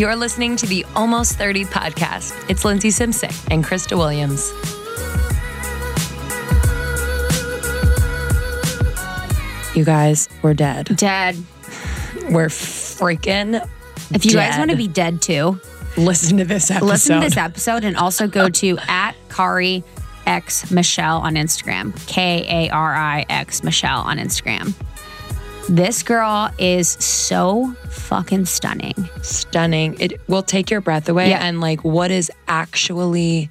You're listening to the Almost 30 podcast. It's Lindsey Simcik and Krista Williams. You guys, we're dead. Dead. We're freaking. If you guys dead. want to be dead too, listen to this episode. listen to this episode and also go to at Kari X Michelle on Instagram. K A R I X Michelle on Instagram. This girl is so fucking stunning. stunning. It will take your breath away. Yeah. And like, what is actually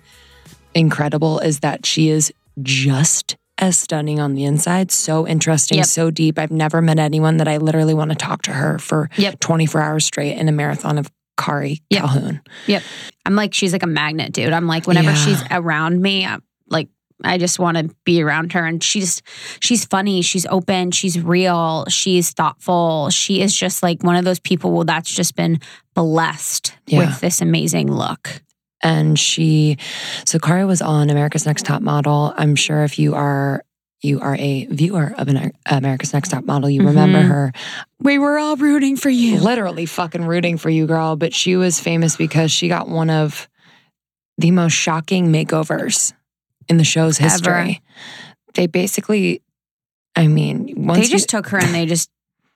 incredible is that she is just as stunning on the inside. So interesting, Yep. so deep. I've never met anyone that I literally want to talk to her for Yep. 24 hours straight in a marathon of Kari Yep. Calhoun. Yep. I'm like, she's like a magnet, dude. I'm like, whenever Yeah. she's around me, I'm like, I just want to be around her. And she's she's funny, she's open, she's real, she's thoughtful. She is just like one of those people Well, that's just been blessed Yeah. with this amazing look. And she, so Kari was on America's Next Top Model. I'm sure if you are, you are a viewer of an America's Next Top Model, you remember Mhm. her We were all rooting for you. literally fucking rooting for you, girl. But she was famous because she got one of the most shocking makeovers in the show's Ever. history. They basically, I mean, once They just you, took her and they just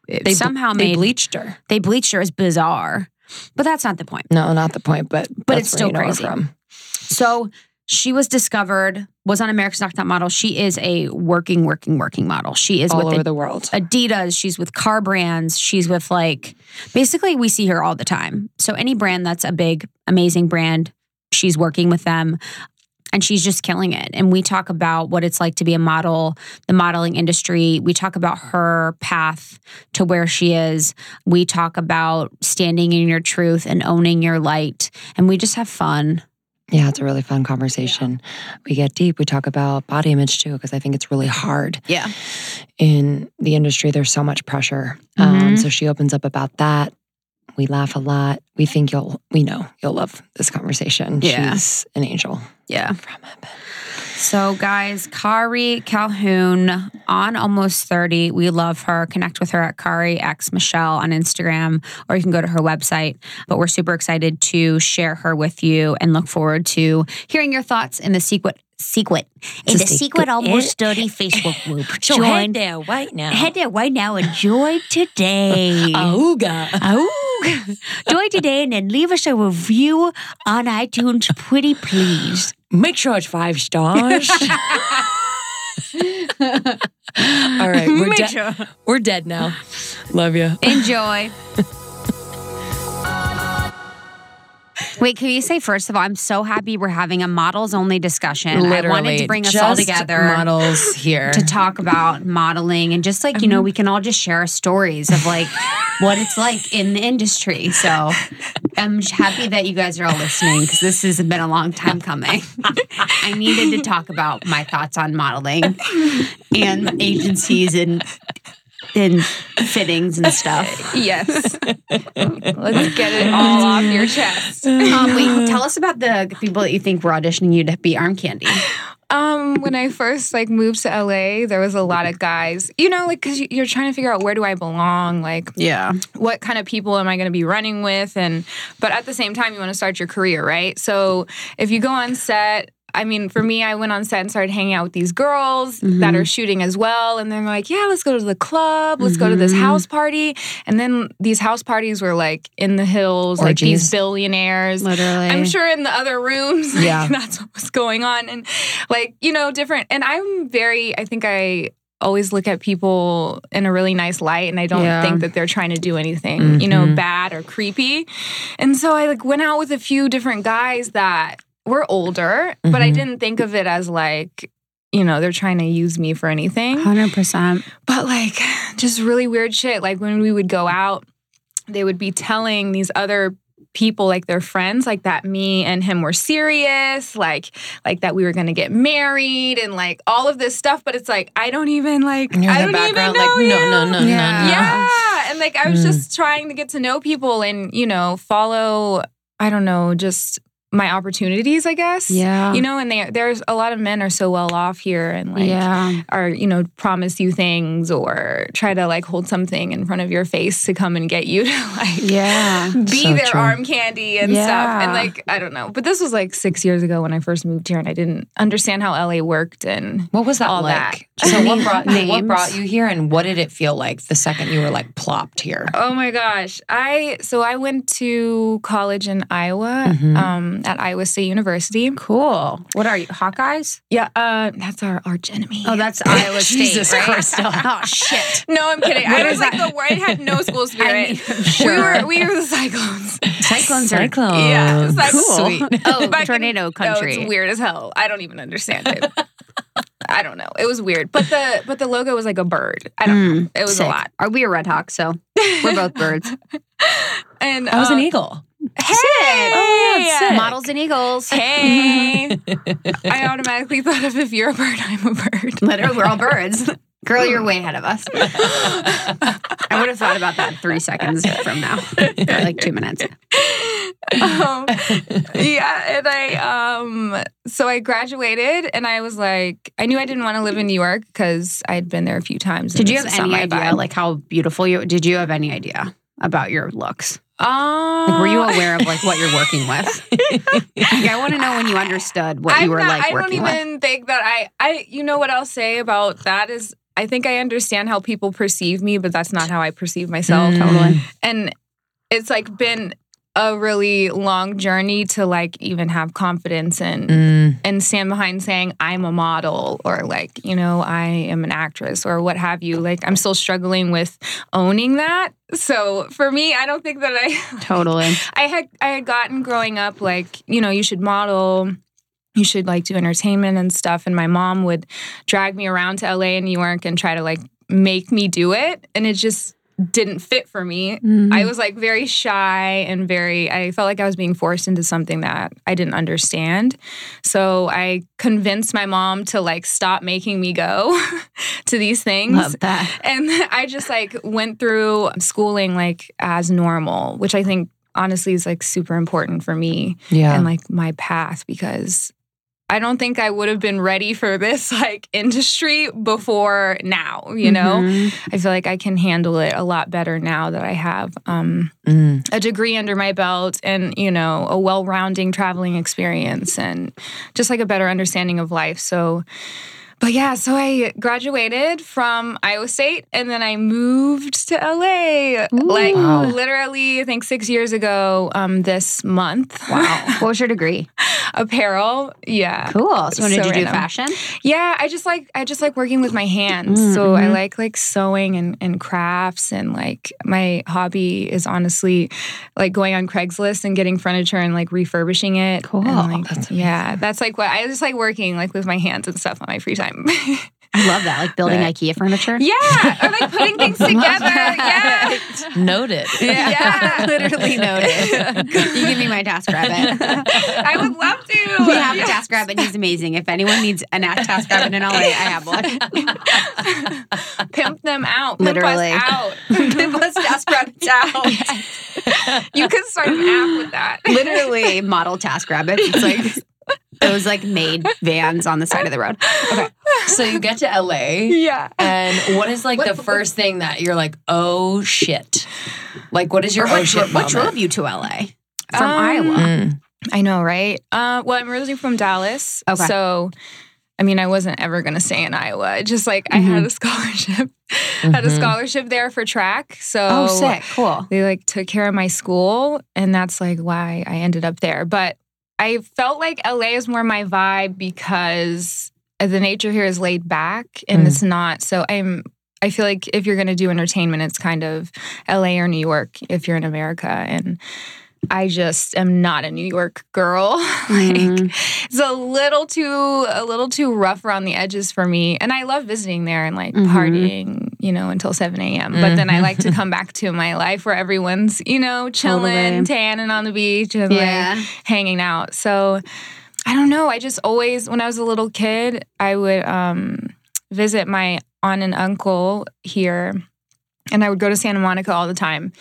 they somehow they made bleached her. they bleached her. It's bizarre, but that's not the point. No, not the point, but But it's still you know crazy. So she was discovered, was on America's Next Top Model. She is a working, working, working model. She is all with over the world. Adidas. She's with car brands. She's with like, basically, we see her all the time. So any brand that's a big, amazing brand, she's working with them. And she's just killing it. And we talk about what it's like to be a model, the modeling industry. We talk about her path to where she is. We talk about standing in your truth and owning your light. And we just have fun. Yeah, it's a really fun conversation. We get deep. We talk about body image too, because I think it's really hard Yeah. in the industry. There's so much pressure. Um, Mhm. so she opens up about that. We laugh a lot. We think you'll, we know you'll love this conversation. Yeah. She's an angel Yeah. from heaven. So, guys, Kari Calhoun on almost 30. We love her. Connect with her at Kari X Michelle on Instagram, or you can go to her website. But we're super excited to share her with you and look forward to hearing your thoughts in the secret. Secret in the secret almost eh, 30 eh, Facebook eh, group. So Join. head there right now. Head there right now and join today. Auga. Oh, join today and then leave us a review on iTunes, pretty please. Make sure it's five stars. All right, we're dead. sure. We're dead now. Love you. Enjoy. Wait, can you say first of all, I'm so happy we're having a models only discussion. I wanted to bring us all together Models here. to talk about modeling and just like, you know, mm-hmm. we can all just share our stories of like what it's like in the industry. So I'm happy that you guys are all listening because this has been a long time coming. I needed to talk about my thoughts on modeling and agencies and and fittings and stuff. Yes. Let's get it all off your chest. Um, wait, tell us about the people that you think were auditioning you to be arm candy. Um, when I first like moved to LA, there was a lot of guys, you know, like because you're trying to figure out where do I belong, like Yeah. what kind of people am I going to be running with, and but at the same time, you want to start your career, right? So if you go on set. I mean, for me, I went on set and started hanging out with these girls that are shooting as well. And they're like, yeah, let's go to the club. Let's go to this house party. And then these house parties were like in the hills, like these billionaires. Literally. I'm sure in the other rooms, like, Yeah. that's what was going on. And like, you know, different. And I'm very, I think I always look at people in a really nice light and I don't Yeah. think that they're trying to do anything, you know, Mhm. bad or creepy. And so I like went out with a few different guys that were older, but I Mhm. didn't think of it as like, you know, they're trying to use me for anything Hundred percent. but like just really weird shit. Like when we would go out, they would be telling these other people like their friends like that me and him were serious like like that we were gonna get married and like all of this stuff but it's like i don't even like i don't even background, know like, you. no, no, no, no, Yeah. no. yeah and like i was Mm. just trying to get to know people and you know follow i don't know just my opportunities, I guess. Yeah. You know, and they there's a lot of men are so well off here and like yeah. are, you know, promise you things or try to like hold something in front of your face to come and get you to like Yeah. be So their true. arm candy and stuff. And like, I don't know. But this was like six years ago when I first moved here and I didn't understand how LA worked and What was that all like? that. So what Any brought what brought you here, and what did it feel like the second you were like plopped here? Oh my gosh. I so I went to college in Iowa, Mhm. um, at Iowa State University. Cool. What are you? Hawkeyes? Yeah, uh, that's our arch enemy. Oh, that's Iowa State. Jesus right? Christ. oh shit. no, I'm kidding. I was like the I had no school spirit. mean, I'm We were we were the cyclones. Cyclones are Cyclones. Yeah, cyclones. Sweet. Oh, Back tornado country. it's weird as hell. I don't even understand it. I don't know. It was weird, but the but the logo was like a bird. I don't know. Mm, It was sick. a lot. Are we a red hawk? So we're both birds. And I was an um, eagle. Hey, Oh, yeah, sick. Models and eagles. Hey, I automatically thought of if you're a bird, I'm a bird. Literally, we're all birds. Girl, you're way ahead of us. I would have thought about that three seconds from now, or like two minutes. um, yeah, and I um so I graduated and I was like I knew I didn't want to live in New York because I had been there a few times. Did you have any idea, vibe. like how beautiful you? Did you have any idea about your looks? Um, Like, were you aware of like what you're working with? Like, I want to know when you understood what you I'm were not- like I don't working with. even think that I I you know what I'll say about that is I think I understand how people perceive me, but that's not how I perceive myself. Mm. Totally. And it's like been a really long journey to like even have confidence and Mm. and stand behind saying I'm a model or like, you know, I am an actress or what have you. Like I'm still struggling with owning that. So for me, I don't think that I Totally. I had I had gotten growing up like, you know, you should model, you should like do entertainment and stuff. And my mom would drag me around to LA and New York and try to like make me do it. And it just didn't fit for me. Mm-hmm. I was like very shy and very, I felt like I was being forced into something that I didn't understand. So I convinced my mom to like stop making me go to these things. Love that. And I just like went through schooling like as normal, which I think honestly is like super important for me Yeah. and like my path because I don't think I would have been ready for this like industry before now, you know? Mhm. I feel like I can handle it a lot better now that I have um, Mm. a degree under my belt and, you know, a well rounding traveling experience and just like a better understanding of life. So, but yeah, so I graduated from Iowa State and then I moved to LA like Wow. literally, I think six years ago um, this month. Wow. what was your degree? Apparel. Yeah. Cool. So, when did So you do fashion? Yeah, I just like I just like working with my hands. Mm, So I mhm. like like sewing and, and crafts and like my hobby is honestly like going on Craigslist and getting furniture and like refurbishing it. Cool. Like, That's yeah, that's like what I just like working like with my hands and stuff on my free time. I love that. Like building But- IKEA furniture. yeah, or like putting things together. Yeah. Noted. Yeah. Literally noted. you give me my task rabbit. I would love to. We have Yeah. a task rabbit. He's amazing. If anyone needs a task rabbit in LA, I have one. Pimp them out. Pimp Literally. us out. Pimp us task rabbits out. You could start an app with that. Literally model task rabbits. It's like those like maid vans on the side of the road. Okay. So you get to LA, Yeah. and what is like What- the first thing that you're like, oh shit? Like, what is your Or oh what, shit dro- what drove you to LA from Um, Iowa? Mm. I know, right? Uh, well, I'm originally from Dallas. Okay. So, I mean, I wasn't ever going to stay in Iowa. Just like I had a scholarship, had a Mhm. scholarship there for track. So, Oh, sick. Cool. they like took care of my school. And that's like why I ended up there. But I felt like LA is more my vibe because the nature here is laid back and Mm. it's not. So, I'm. I feel like if you're going to do entertainment, it's kind of LA or New York if you're in America. And I just am not a New York girl. like, Mm. it's a little too a little too rough around the edges for me. And I love visiting there and like Mhm. partying, you know, until 7 a.m. But then I like to Mhm. come back to my life where everyone's, you know, chilling, Totally. tanning on the beach and Yeah. like hanging out. So I don't know. I just always when I was a little kid, I would um visit my aunt and uncle here. And I would go to Santa Monica all the time.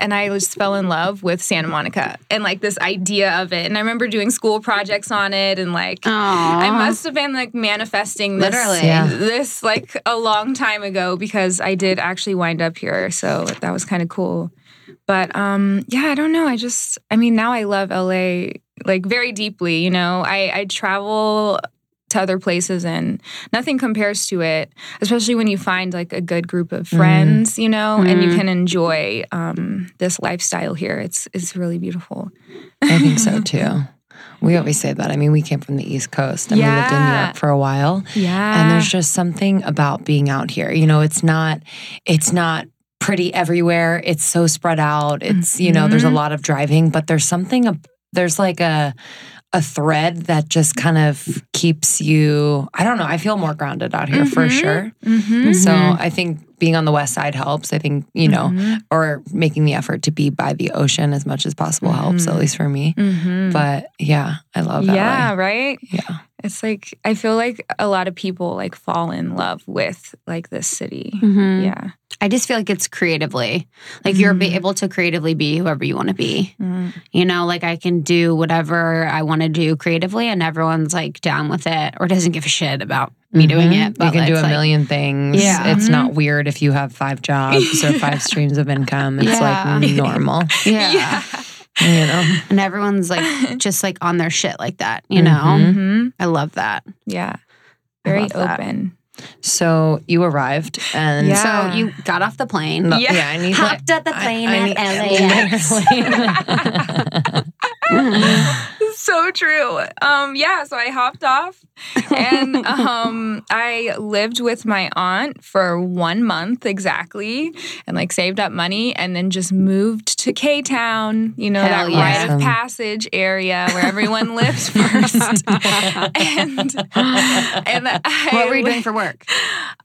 And I just fell in love with Santa Monica and like this idea of it. And I remember doing school projects on it and like I must have been like manifesting this, Literally. Yeah. this like a long time ago because I did actually wind up here. So that was kind of cool. But um yeah, I don't know. I just I mean now I love LA like very deeply, you know. I I travel to other places and nothing compares to it, especially when you find like a good group of friends, mm-hmm. you know, and you mm-hmm. can enjoy um this lifestyle here. It's it's really beautiful. I think so too. We always say that. I mean, we came from the East Coast and we lived in Yeah. Europe for a while. Yeah. and there's just something about being out here you know it's not it's not pretty everywhere it's so spread out it's you know there's a mm-hmm. lot of driving but there's something there's like a a thread that just kind of keeps you i don't know i feel more grounded out here for Mhm. sure mm-hmm. so i think being on the west side helps i think you know or making the effort to be by the ocean as much as possible helps at least for me Mm-hmm. but yeah i love that yeah, right? yeah It's like I feel like a lot of people like fall in love with like this city. Mhm. Yeah. I just feel like it's creatively. Like you're Mhm. able to creatively be whoever you want to be. Mm. You know, like I can do whatever I want to do creatively and everyone's like down with it or doesn't give a shit about me doing Mhm. it. But you can do a like- million things. Yeah. It's not weird if you have five jobs or five streams of income. It's Yeah. like normal, Yeah. you know? And everyone's like just like on their shit like that, you know? Mhm. hmm I love that. Yeah. Very love that. So you arrived and Yeah. So you got off the plane. No, Yeah. yeah, I need Hopped at the plane I- I at LAX. so true. Um, yeah, so I hopped off and um, I lived with my aunt for one month exactly and like saved up money and then just moved to K Town, you know, Hell that yeah. rite of passage area where everyone lives first. and and I, what were you doing for work?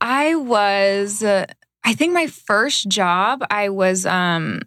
I was, uh, I think my first job, I was um,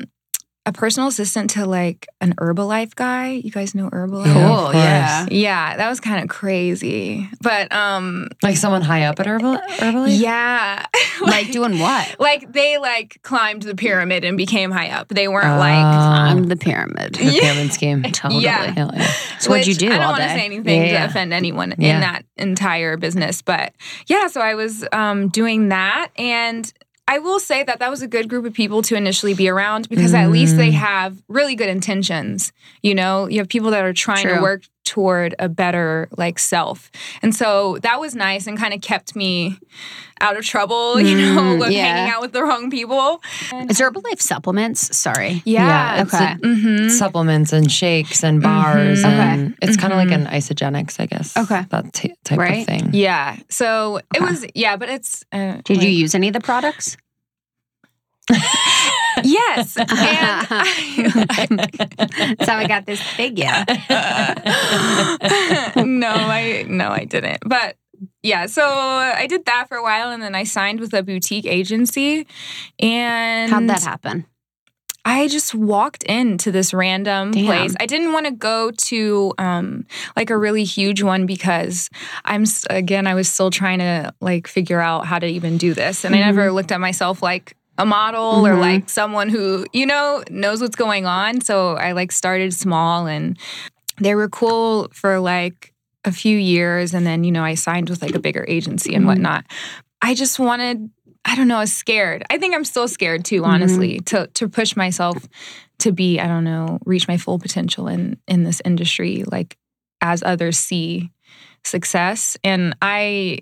a personal assistant to like an Herbalife guy. You guys know Herbalife? Yeah, of Cool, yeah. Yeah, that was kind of crazy. But um, Like someone high up at Herbal- Herbalife? yeah, Like doing what? like they like climbed the pyramid and became high up. They weren't Oh. like. I'm the pyramid. The pyramid scheme. Totally. Yeah. Yeah. So what'd you do I don't all want to day? say anything Yeah, yeah. to offend anyone Yeah. in that entire business, but yeah. So I was um, doing that, and I will say that that was a good group of people to initially be around because at least they Mm. have really good intentions. You know, you have people that are trying to work toward a better like self, and so that was nice and kind of kept me out of trouble. You know, Mm, with yeah. hanging out with the wrong people. Is Herbalife supplements? Sorry. Yeah. Yeah, it's Okay. hmm Supplements and shakes and bars. Mhm. And it's kind of like an Isagenix, I guess. Okay. That t- type Right. of thing. Yeah. So it was. Yeah, but it's. Uh, Did you use any of the products? Yes. And I, how I got this figure. no, I no, I didn't. But yeah, so I did that for a while, and then I signed with a boutique agency, and How'd that happen? I just walked into this random Damn. place. I didn't want to go to um like a really huge one because I'm again I was still trying to like figure out how to even do this, and I never looked at myself like a model or Mhm. like someone who you know knows what's going on. So I like started small, and they were cool for like a few years, and then you know I signed with like a bigger agency and Mhm. whatnot. I just wanted I don't know, I was scared. I think I'm still scared too, honestly, to to push myself to be, I don't know, reach my full potential in in this industry, like as others see success. And I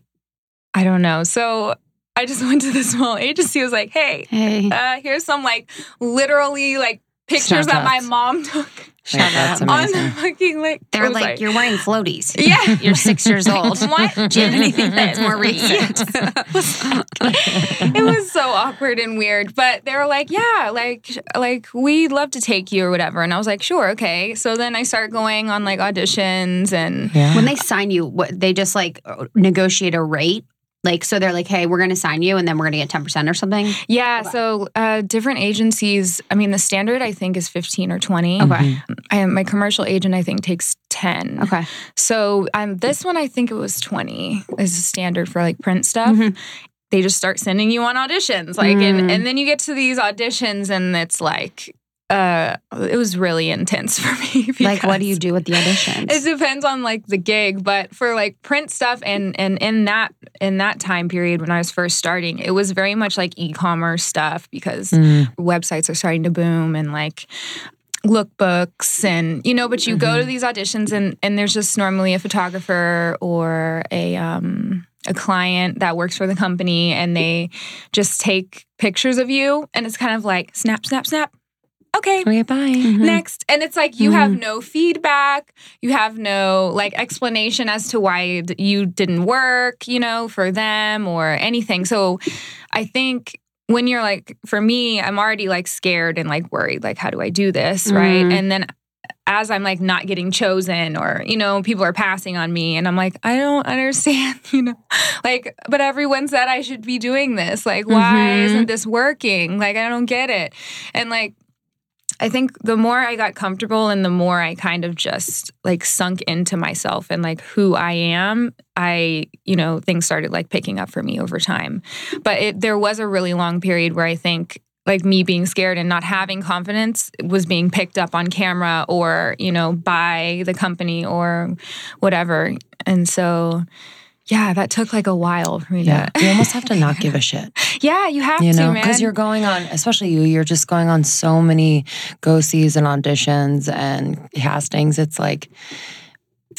I don't know. So I just went to the small agency, was like, hey, Hey. uh, here's some like literally like pictures that my mom took Like, that's up. on amazing. the fucking like They're website. like, you're wearing floaties. Yeah. You're six years old. What? Do you have anything that's more recent? it was so awkward and weird but they were like yeah like like we'd love to take you or whatever and i was like sure okay so then i start going on like auditions and Yeah. when they sign you, what they just like negotiate a rate? Like, so they're like, hey, we're going to sign you and then we're going to get 10% or something? yeah so uh, different agencies i mean the standard i think is 15 or 20 Okay. Mhm. I, my commercial agent i think takes 10 Okay. so um, this one i think it was 20 is the standard for like print stuff Mhm. they just start sending you on auditions like and, and then you get to these auditions and it's like uh it was really intense for me Like, what do you do with the auditions? it depends on like the gig, but for like print stuff and and in that in that time period when I was first starting, it was very much like e-commerce stuff because Mm. websites are starting to boom and like lookbooks and you know, but you go to these auditions and and there's just normally a photographer or a um a client that works for the company and they just take pictures of you and it's kind of like snap snap snap. Okay, Okay, bye. Mhm. next and it's like you have no feedback you have no like explanation as to why you didn't work you know for them or anything so i think when you're like for me i'm already like scared and like worried like how do i do this right Mhm. and then as i'm like not getting chosen or you know people are passing on me and i'm like i don't understand you know like but everyone said i should be doing this like why Mhm. isn't this working like i don't get it and like I think the more I got comfortable and the more I kind of just like sunk into myself and like who I am, I, you know, things started like picking up for me over time. But it, there was a really long period where I think like me being scared and not having confidence was being picked up on camera or, you know, by the company or whatever. And so, yeah, that took like a while for me Yeah, to. you almost have to not give a shit. yeah, you have you to, know man. because you're going on especially you you're just going on so many go sees and auditions and castings it's like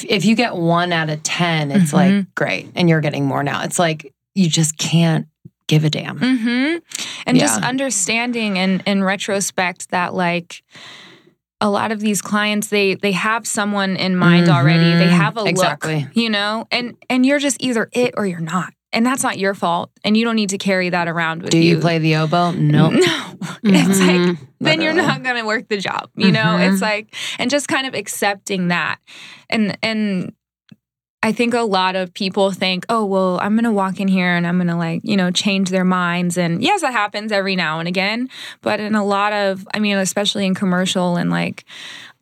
if- you get one out of ten it's Mhm. like great and you're getting more now it's like you just can't give a damn hmm And just understanding and in retrospect that like a lot of these clients they they have someone in mind already. They Mhm. have a Exactly. look, you know, and and you're just either it or you're not. And that's not your fault. And you don't need to carry that around with do you Do you. play the oboe no No. It's like Mhm. then you're not gonna work the job. You know? Mhm. It's like and just kind of accepting that. And and I think a lot of people think, oh, well, I'm going to walk in here and I'm going to like, you know, change their minds. And yes, that happens every now and again. But in a lot of, I mean, especially in commercial and like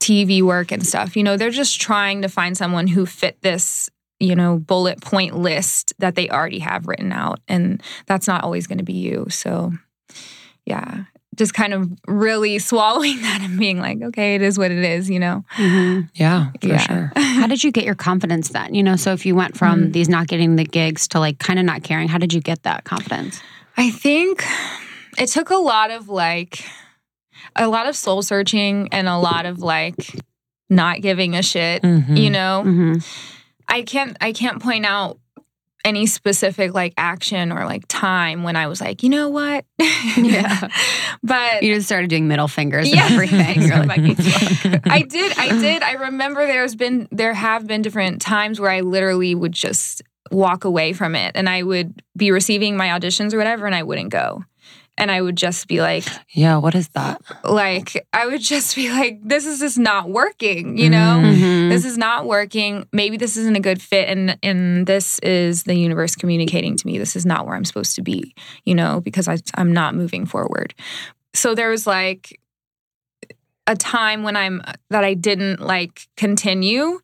TV work and stuff, you know, they're just trying to find someone who fit this, you know, bullet point list that they already have written out. And that's not always going to be you. So, yeah. Just kind of really swallowing that and being like, okay, it is what it is, you know? Mhm. yeah for yeah. sure How did you get your confidence then? You know, so if you went from Mhm. these not getting the gigs to like kind of not caring, how did you get that confidence? I think it took a lot of like a lot of soul searching and a lot of like not giving a shit, Mhm. you know. hmm I can't I can't point out any specific like action or like time when I was like, you know what? Yeah. but You just started doing middle fingers Yeah. and everything. Like, I did, I did. I remember there's been there have been different times where I literally would just walk away from it and I would be receiving my auditions or whatever and I wouldn't go. And I would just be like, yeah what is that like I would just be like, this is just not working, you know? Mm. Mhm. This is not working. Maybe this isn't a good fit and and this is the universe communicating to me this is not where I'm supposed to be, you know, because I I'm not moving forward. So there was like a time when I'm that I didn't like continue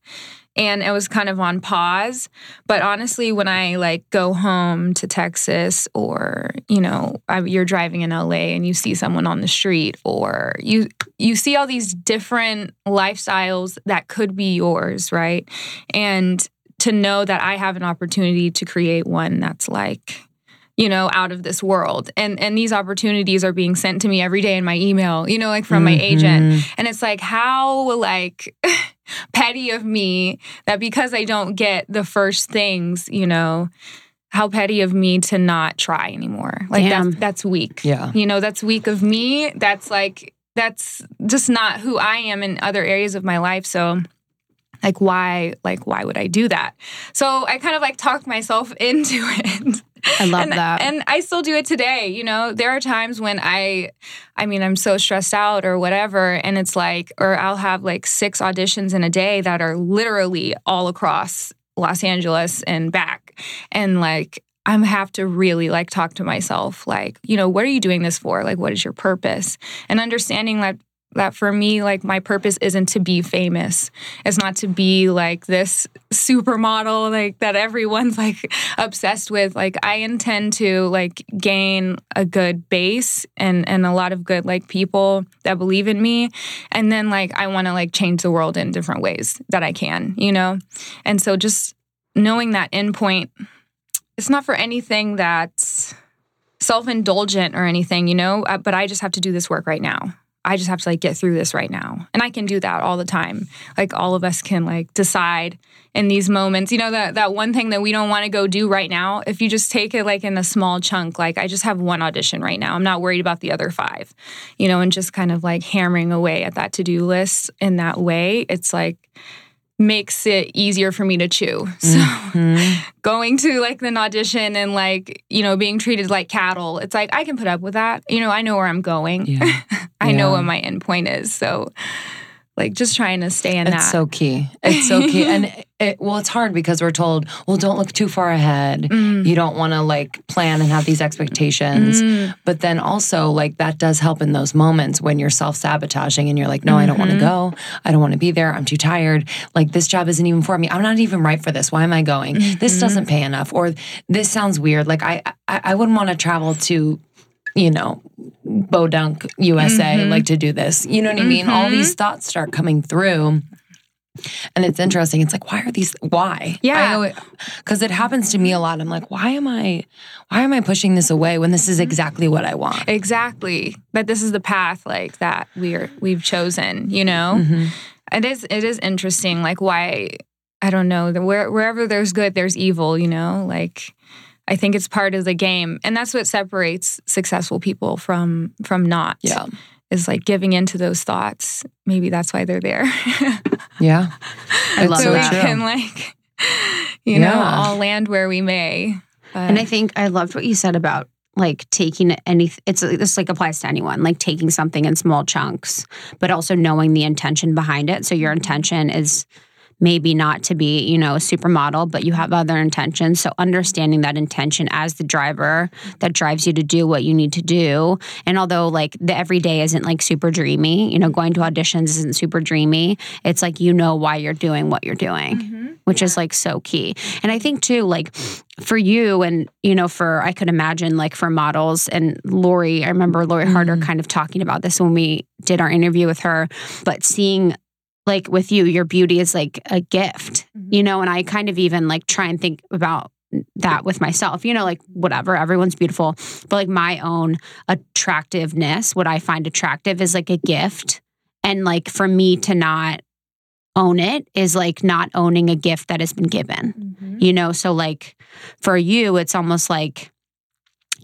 and it was kind of on pause. But honestly when i like go home to texas or you know I, you're driving in la and you see someone on the street or you you see all these different lifestyles that could be yours right? And to know that i have an opportunity to create one that's like you know out of this world and and these opportunities are being sent to me every day in my email you know like from my mm-hmm. agent and it's like how like petty of me that because I don't get the first things, you know, how petty of me to not try anymore. Like Damn. that's that's weak. yeah You know, that's weak of me. That's like that's just not who I am in other areas of my life. So like why like why would I do that? So I kind of like talked myself into it. I love and, that. And I still do it today. You know, there are times when I, I mean, I'm so stressed out or whatever. And it's like, or I'll have like six auditions in a day that are literally all across Los Angeles and back. And like, I'm have to really like talk to myself, like, you know, what are you doing this for? Like, what is your purpose? And understanding that that for me, like my purpose isn't to be famous. It's not to be like this supermodel like that everyone's like obsessed with. Like I intend to like gain a good base and and a lot of good like people that believe in me. And then like I want to like change the world in different ways that I can, you know? And so just knowing that endpoint, it's not for anything that's self-indulgent or anything, you know, uh, but I just have to do this work right now. I just have to like get through this right now. And I can do that all the time. Like all of us can like decide in these moments. You know that that one thing that we don't want to go do right now, if you just take it like in a small chunk, like I just have one audition right now. I'm not worried about the other 5. You know, and just kind of like hammering away at that to-do list in that way. It's like makes it easier for me to chew. So mm-hmm. going to like an audition and like, you know, being treated like cattle, it's like I can put up with that. You know, I know where I'm going. Yeah. I yeah. know what my end point is. So like just trying to stay in it's that. It's so key. It's so key. and it, well, it's hard because we're told, well, don't look too far ahead. Mm. You don't want to like plan and have these expectations. Mm. But then also, like, that does help in those moments when you're self sabotaging and you're like, no, mm-hmm. I don't want to go. I don't want to be there. I'm too tired. Like, this job isn't even for me. I'm not even right for this. Why am I going? Mm-hmm. This doesn't pay enough. Or this sounds weird. Like, I, I, I wouldn't want to travel to you know, Bodunk USA, mm-hmm. like to do this. You know what I mean? Mm-hmm. All these thoughts start coming through. And it's interesting. It's like, why are these? Why? Yeah. Because it happens to me a lot. I'm like, why am I? Why am I pushing this away when this is exactly what I want? Exactly. But this is the path like that we're we've chosen. You know, mm-hmm. it is it is interesting. Like why? I don't know. Where, wherever there's good, there's evil. You know, like I think it's part of the game, and that's what separates successful people from from not. Yeah, is like giving into those thoughts. Maybe that's why they're there. yeah, I love so that. we can like, you yeah. know, all land where we may. But. And I think I loved what you said about like taking any it's this like applies to anyone like taking something in small chunks but also knowing the intention behind it so your intention is maybe not to be, you know, a supermodel, but you have other intentions. So understanding that intention as the driver that drives you to do what you need to do. And although like the everyday isn't like super dreamy, you know, going to auditions isn't super dreamy, it's like you know why you're doing what you're doing, mm-hmm. which yeah. is like so key. And I think too, like for you and you know for i could imagine like for models and lori i remember lori harder mm. kind of talking about this when we did our interview with her but seeing like with you, your beauty is like a gift, mm-hmm. you know, and I kind of even like try and think about that with myself, you know, like whatever, everyone's beautiful, but like my own attractiveness, what I find attractive is like a gift. And like for me to not own it is like not owning a gift that has been given, mm-hmm. you know? So, like for you, it's almost like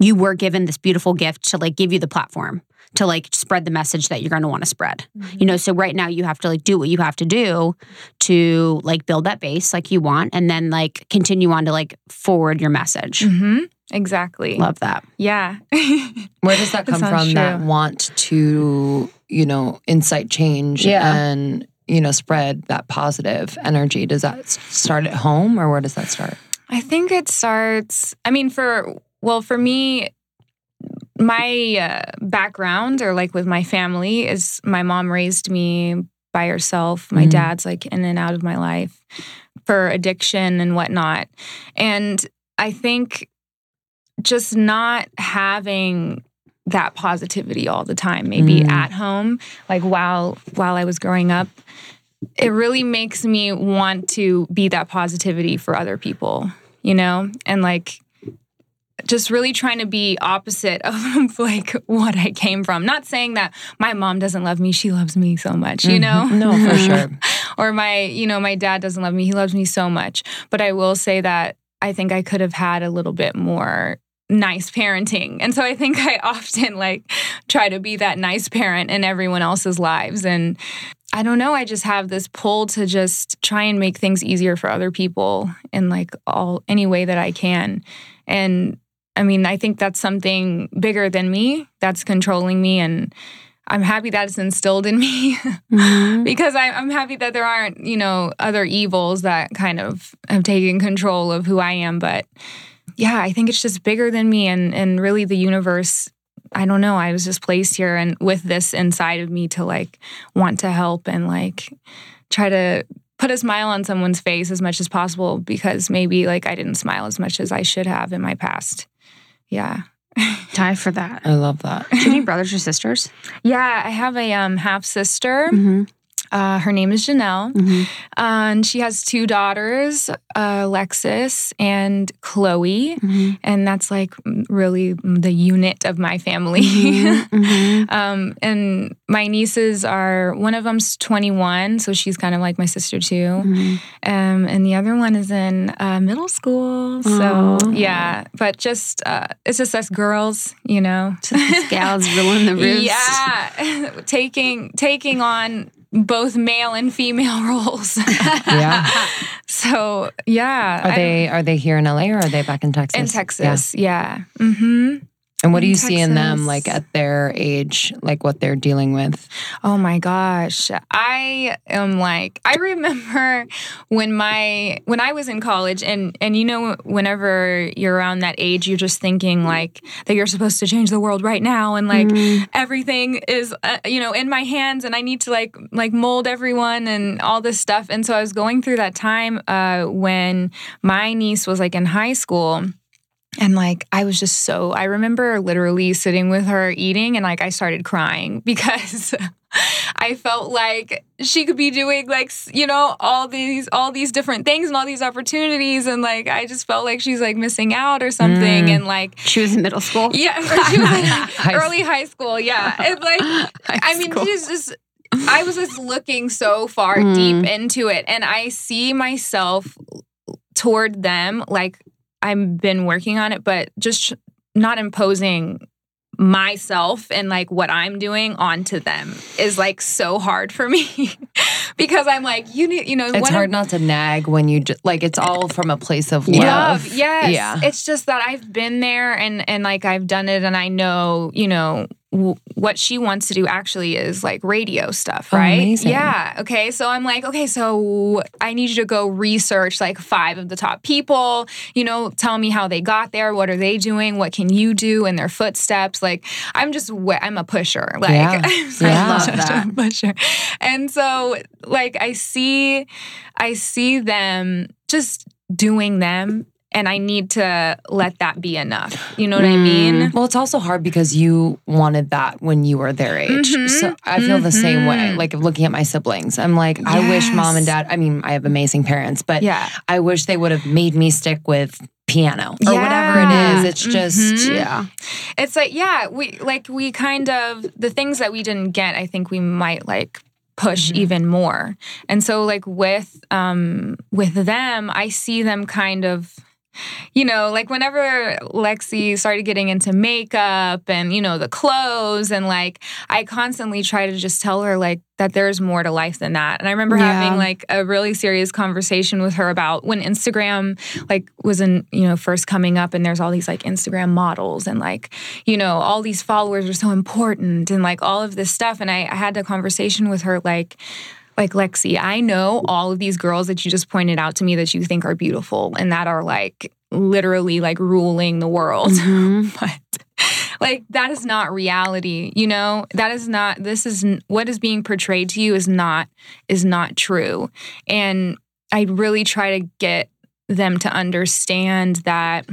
you were given this beautiful gift to like give you the platform to like spread the message that you're going to want to spread. Mm-hmm. You know, so right now you have to like do what you have to do to like build that base like you want and then like continue on to like forward your message. Mm-hmm. Exactly. Love that. Yeah. Where does that come that from? True. That want to, you know, incite change yeah. and, you know, spread that positive energy. Does that start at home or where does that start? I think it starts, I mean, for, well, for me, my uh, background or like with my family is my mom raised me by herself. My mm. dad's like in and out of my life for addiction and whatnot. And I think just not having that positivity all the time, maybe mm. at home, like while while I was growing up, it really makes me want to be that positivity for other people, you know? And like just really trying to be opposite of like what I came from. Not saying that my mom doesn't love me, she loves me so much, you know? Mm-hmm. No, for sure. or my, you know, my dad doesn't love me, he loves me so much. But I will say that I think I could have had a little bit more nice parenting. And so I think I often like try to be that nice parent in everyone else's lives and I don't know, I just have this pull to just try and make things easier for other people in like all any way that I can. And I mean, I think that's something bigger than me that's controlling me. And I'm happy that it's instilled in me mm-hmm. because I, am happy that there aren't, you know, other evils that kind of have taken control of who I am. But yeah, I think it's just bigger than me. And, and really, the universe I don't know, I was just placed here and with this inside of me to like want to help and like try to put a smile on someone's face as much as possible because maybe like I didn't smile as much as I should have in my past. Yeah. Die for that. I love that. Do you have any brothers or sisters? Yeah, I have a um, half sister. Mm-hmm. Uh, her name is Janelle, Mm-hmm. and she has two daughters, uh, Alexis and Chloe, Mm-hmm. and that's like really the unit of my family. Mm-hmm. um, and my nieces are one of them's 21, so she's kind of like my sister too. Mm-hmm. Um, and the other one is in uh, middle school. So Aw. yeah, but just uh, it's just us girls, you know. Just gals ruling the roost. Yeah, taking taking on both male and female roles. Yeah. so yeah, Are I- they are they here in LA or are they back in Texas? in Yeah. Texas? Yeah. Mm-hmm. And what do you see in them like at their age, like what they're dealing with? Oh my gosh. I am like I remember when my when I was in college and and you know whenever you're around that age you're just thinking like that you're supposed to change the world right now and like Mhm. everything is uh, you know in my hands and I need to like like mold everyone and all this stuff and so I was going through that time uh when my niece was like in high school and like I was just so I remember literally sitting with her eating and like I started crying because I felt like she could be doing like you know all these all these different things and all these opportunities and like I just felt like she's like missing out or something Mm. and like She was in middle school. yeah or she was in High early high school yeah it's like I mean, she's just. I was just looking so far Mm. deep into it, and I see myself toward them like I've been working on it, but just not imposing myself and like what I'm doing onto them is like so hard for me because I'm like you need you know It's hard of, not to nag when you just like it's all from a place of love. love. Yes. Yeah. It's just that I've been there and and like I've done it and I know, you know, w- what she wants to do actually is like radio stuff, right? amazing. Yeah. Okay. So I'm like, okay, so I need you to go research like five of the top people, you know, tell me how they got there, what are they doing, what can you do in their footsteps? Like I'm just we- I'm a pusher. Like Yeah. I'm such Yeah. love a that. pusher. And so like I see I see them just doing them and I need to let that be enough. You know what I mean? Well, it's also hard because you wanted that when you were their age. Mhm, So I feel the same way. mhm. Like looking at my siblings, I'm like, I wish mom and dad. I mean, I have amazing parents, but Yeah. I wish they would have made me stick with piano or whatever it Yeah. is. It's just Mhm. Yeah. It's like, yeah, we like we kind of the things that we didn't get, I think we might like push Mhm. even more. And so like with um with them, I see them kind of you know, like whenever Lexi started getting into makeup and, you know, the clothes, and like I constantly try to just tell her, like, that there's more to life than that. And I remember Yeah. having like a really serious conversation with her about when Instagram, like, was in, you know, first coming up, and there's all these like Instagram models, and like, you know, all these followers are so important, and like all of this stuff. And I, I had a conversation with her, like, like Lexi, I know all of these girls that you just pointed out to me that you think are beautiful and that are like literally like ruling the world. Mhm. but like that is not reality, you know? That is not this is what is being portrayed to you is not is not true. And I really try to get them to understand that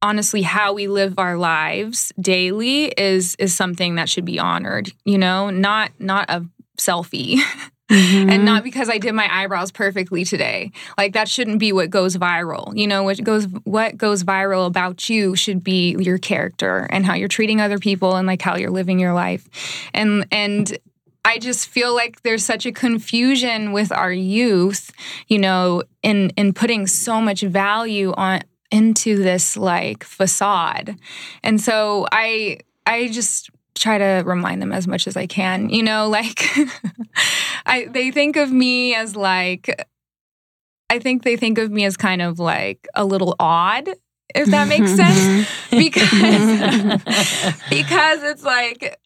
honestly how we live our lives daily is is something that should be honored, you know? Not not a selfie. Mhm. and not because I did my eyebrows perfectly today. Like that shouldn't be what goes viral. You know, what goes what goes viral about you should be your character and how you're treating other people and like how you're living your life. And and I just feel like there's such a confusion with our youth, you know, in in putting so much value on into this like facade. And so I I just try to remind them as much as I can, you know, like I they think of me as like I think they think of me as kind of like a little odd, if that makes sense. Because because it's like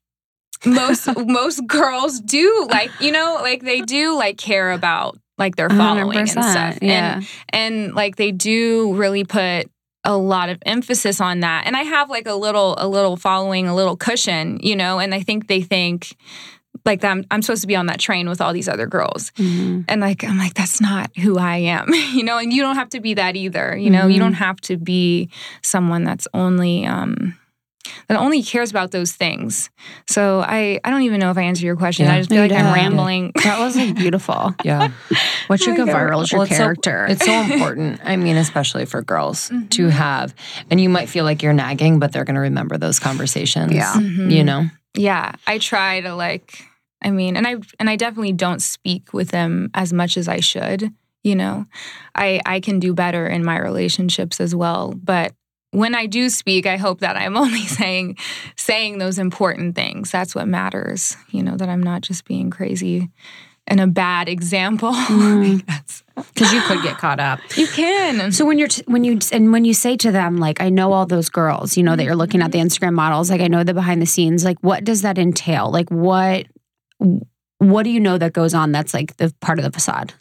most most girls do like, you know, like they do like care about like their following and 100%, stuff. Yeah. And and like they do really put a lot of emphasis on that. And I have like a little a little following, a little cushion, you know, and I think they think like that I'm, I'm supposed to be on that train with all these other girls. Mhm. And like I'm like that's not who I am, you know, and you don't have to be that either, you know. You Mhm. don't have to be someone that's only um that only cares about those things. So I I don't even know if I answered your question. Yeah. I just feel No, like you I'm rambling. That was like beautiful. Yeah. What should go viral is your Well, it's so- character. it's so important. I mean, especially for girls Mm-hmm. to have, and you might feel like you're nagging, but they're going to remember those conversations. Yeah. Mhm. You know? yeah i try to like i mean and i and i definitely don't speak with them as much as i should you know i i can do better in my relationships as well but when i do speak i hope that i'm only saying saying those important things that's what matters you know that i'm not just being crazy and a bad example Mm. Because you could get caught up. you can So when you're t- when you and when you say to them like I know all those girls, you know that you're looking at the Instagram models, like I know the behind the scenes, like what does that entail? Like what what do you know that goes on that's like the part of the facade?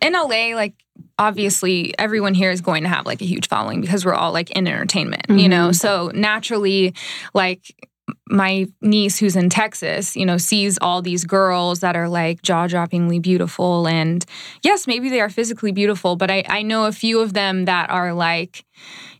in LA, like obviously everyone here is going to have like a huge following because we're all like in entertainment, you mm-hmm. know? So naturally, like my niece who's in Texas, you know, sees all these girls that are like jaw droppingly beautiful. And yes, maybe they are physically beautiful, but I, I know a few of them that are like,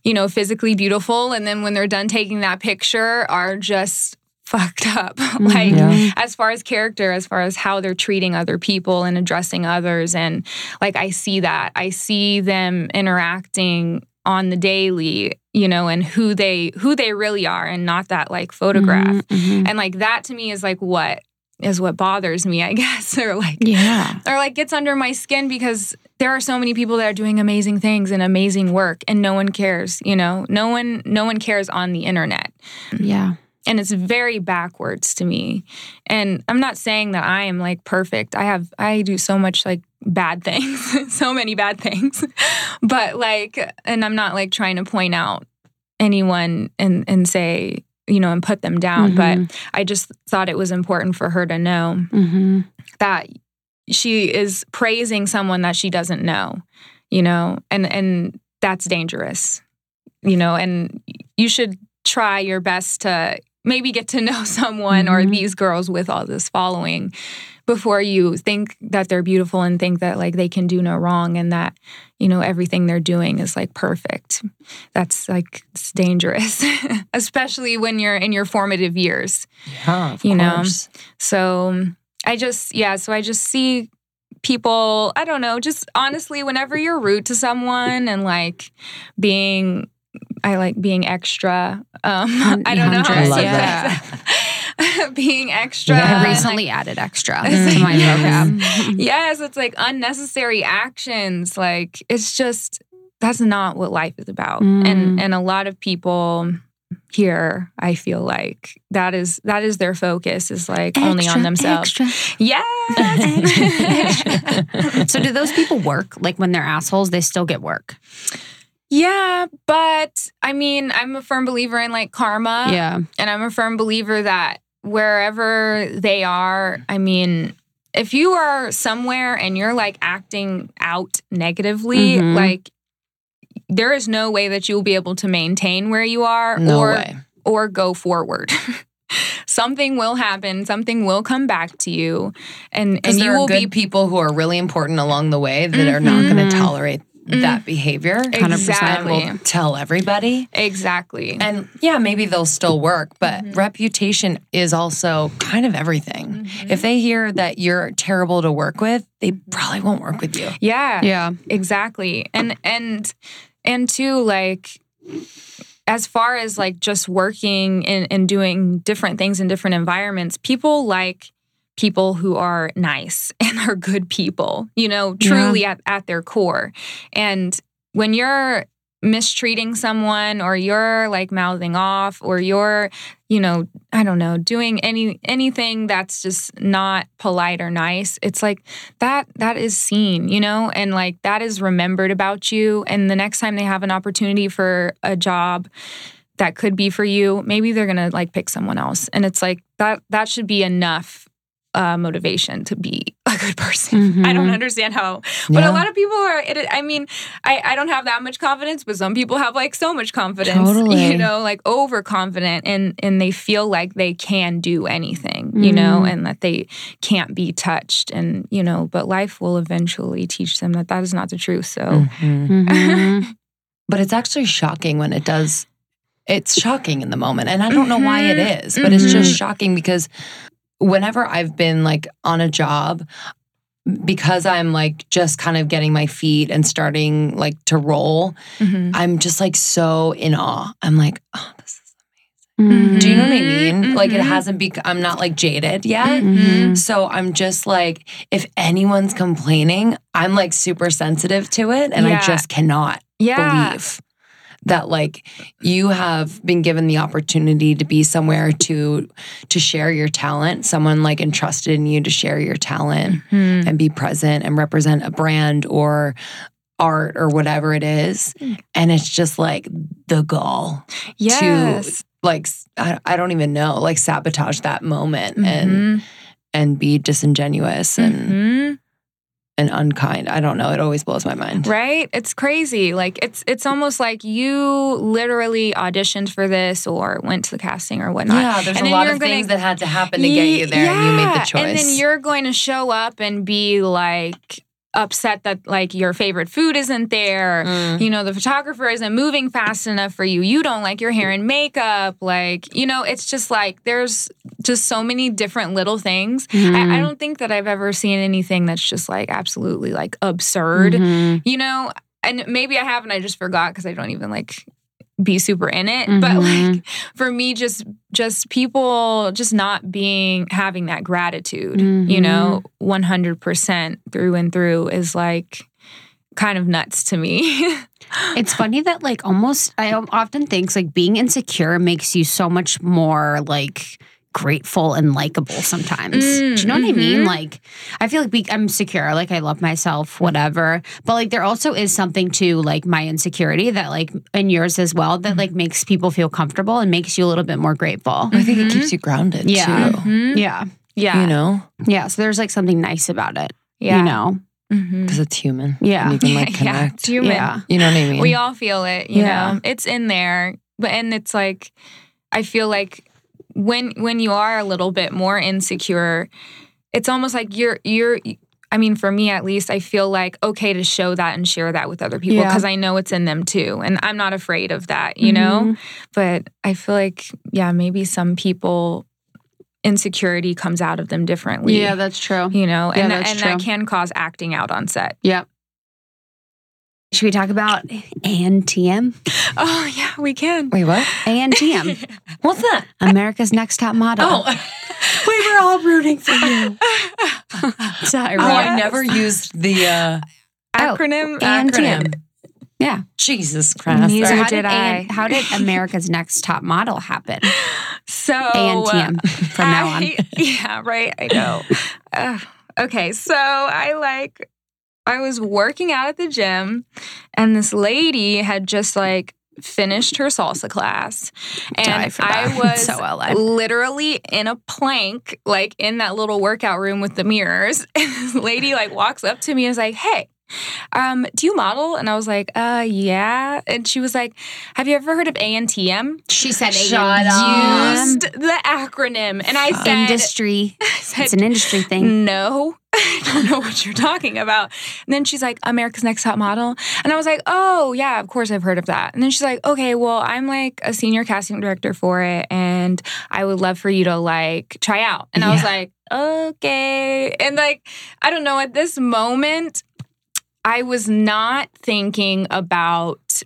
you know, physically beautiful. And then when they're done taking that picture, are just fucked up. like, Yeah. as far as character, as far as how they're treating other people and addressing others. And like, I see that. I see them interacting on the daily, you know, and who they who they really are and not that like photograph. Mhm. And like that to me is like what is what bothers me, I guess. or like Yeah. or like gets under my skin because there are so many people that are doing amazing things and amazing work and no one cares, you know. No one no one cares on the internet Yeah. And it's very backwards to me. And i'm not saying that i am like perfect. I have i do so much like bad things so many bad things. But like and i'm not like trying to point out anyone and and say you know and put them down Mhm. but i just thought it was important for her to know Mhm. that she is praising someone that she doesn't know you know? And and that's dangerous you know? And you should try your best to maybe get to know someone or Mhm. these girls with all this following before you think that they're beautiful and think that like they can do no wrong and that you know everything they're doing is like perfect that's like it's dangerous especially when you're in your formative years Yeah. Of You know. course. so I just, yeah, so I just see people, I don't know, just honestly, whenever you're rude to someone and like being, I like being extra. Um, I don't know how hundred, to say that. being extra. Yeah. I and, like, recently added extra It's to my like- program. yes, it's like unnecessary actions. Like it's just that's not what life is about. Mm. And and a lot of people here, I feel like that is that is their focus is like only on themselves. extra. Yes. so do those people work? Like when they're assholes, they still get work. Yeah, but I mean, I'm a firm believer in like karma. yeah. And I'm a firm believer that wherever they are, I mean, if you are somewhere and you're like acting out negatively, Mhm. like there is no way that you'll be able to maintain where you are No or way. or go forward. something will happen, something will come back to you and Because and you there are will good be people who are really important along the way that are not going to tolerate Mm. that behavior. 100%. And exactly. will tell everybody. Exactly. And yeah, maybe they'll still work, but Mhm. reputation is also kind of everything. Mhm. If they hear that you're terrible to work with, they probably won't work with you. yeah. Yeah. exactly and and and two like as far as like just working and, and doing different things in different environments people like people who are nice and are good people you know truly at, at their core. And when you're mistreating someone or you're like mouthing off or you're you know i don't know doing any anything that's just not polite or nice it's like that that is seen you know? And like that is remembered about you. And the next time they have an opportunity for a job that could be for you maybe they're gonna like pick someone else. And it's like that that should be enough uh, motivation to be a good person. I don't Mhm. understand how, but Yeah. a lot of people are. It, I mean, I, I don't have that much confidence, but some people have like so much confidence. Totally. You know, like overconfident, and and they feel like they can do anything. You know, Mhm. and that they can't be touched, and you know, but life will eventually teach them that that is not the truth. So. Mhm. Mhm. But it's actually shocking when it does. It's shocking in the moment. And I don't know why it is, is, but it's just shocking because whenever I've been like on a job, because I'm like just kind of getting my feet and starting like to roll, mhm. I'm just like so in awe. I'm like, oh, this is, Mhm. do you know what I mean? Mhm, Like it mhm. hasn't become, I'm not like jaded yet. Mhm. So I'm just like, if anyone's complaining, I'm like super sensitive to it. And Yeah. I just cannot Yeah. believe that like you have been given the opportunity to be somewhere to to share your talent someone like entrusted in you to share your talent Mhm. and be present and represent a brand or art or whatever it is Mm. and it's just like the gall Yes. like I don't even know like sabotage that moment and Mhm. and be disingenuous and Mhm. And unkind. I don't know. It always blows my mind. Right? It's crazy. Like it's it's almost like you literally auditioned for this or went to the casting or whatnot. Yeah there's And a lot of gonna- things that had to happen to get you there and you made the choice and then you're going to show up and be like upset that like your favorite food isn't there Mm. you know the photographer isn't moving fast enough for you you don't like your hair and makeup like you know it's just like there's just so many different little things I, I Mhm. don't think that i've ever seen anything that's just like absolutely like absurd Mhm. you know and maybe i have and i just forgot because i don't even like be super in it. But Mhm. like for me just just people just not being having that gratitude you know 100% through and through is like kind of nuts to me. It's funny that like almost I often think like being insecure makes you so much more like grateful and likable sometimes. Mm, Do you know what I mean? mhm. Like I feel like we, I'm secure, like I love myself, whatever. But like there also is something to like my insecurity that like and yours as well that like makes people feel comfortable and makes you a little bit more grateful. i think Mhm. it keeps you grounded Yeah. too Mhm. Yeah. yeah you know Yeah. So there's like something nice about it. yeah You know? Because it's human Yeah. and you can like yeah, connect it's human. Yeah. you know what i mean we all feel it you Yeah. know it's in there but and it's like i feel like when when you are a little bit more insecure it's almost like you're you're I mean, for me at least, I feel like okay to show that and share that with other people Yeah. because I know it's in them too. And I'm not afraid of that, you know? Mhm. But I feel like, yeah, maybe some people, insecurity comes out of them differently. Yeah, that's true. You know, Yeah, and, that's and that true. can cause acting out on set. Yep. Should we talk about ANTM? Oh, yeah, we can. wait what ANTM, what's that America's Next Top Model. oh we were all rooting for you sorry. oh i never used the uh Acronym. and- acronym Yeah. jesus christ Neither So how did did, I. AN how did America's Next Top Model happen? So ANTM from now on. Yeah, right. I know. Ugh. okay, so I like I was working out at the gym, and this lady had just like finished her salsa class, and I was So literally in a plank, like in that little workout room with the mirrors. And this lady like walks up to me and is like, "Hey." Um, do you model? And I was like, uh, yeah. And she was like, Have you ever heard of ANTM? She said Shut ANTM. used the acronym and I said, Industry. I said It's an industry thing. no I don't know what you're talking about and then she's like America's Next Top Model and I was like oh yeah of course I've heard of that and then she's like okay well I'm like a senior casting director for it and I would love for you to like try out and I was like okay and like I don't know at this moment I was not thinking about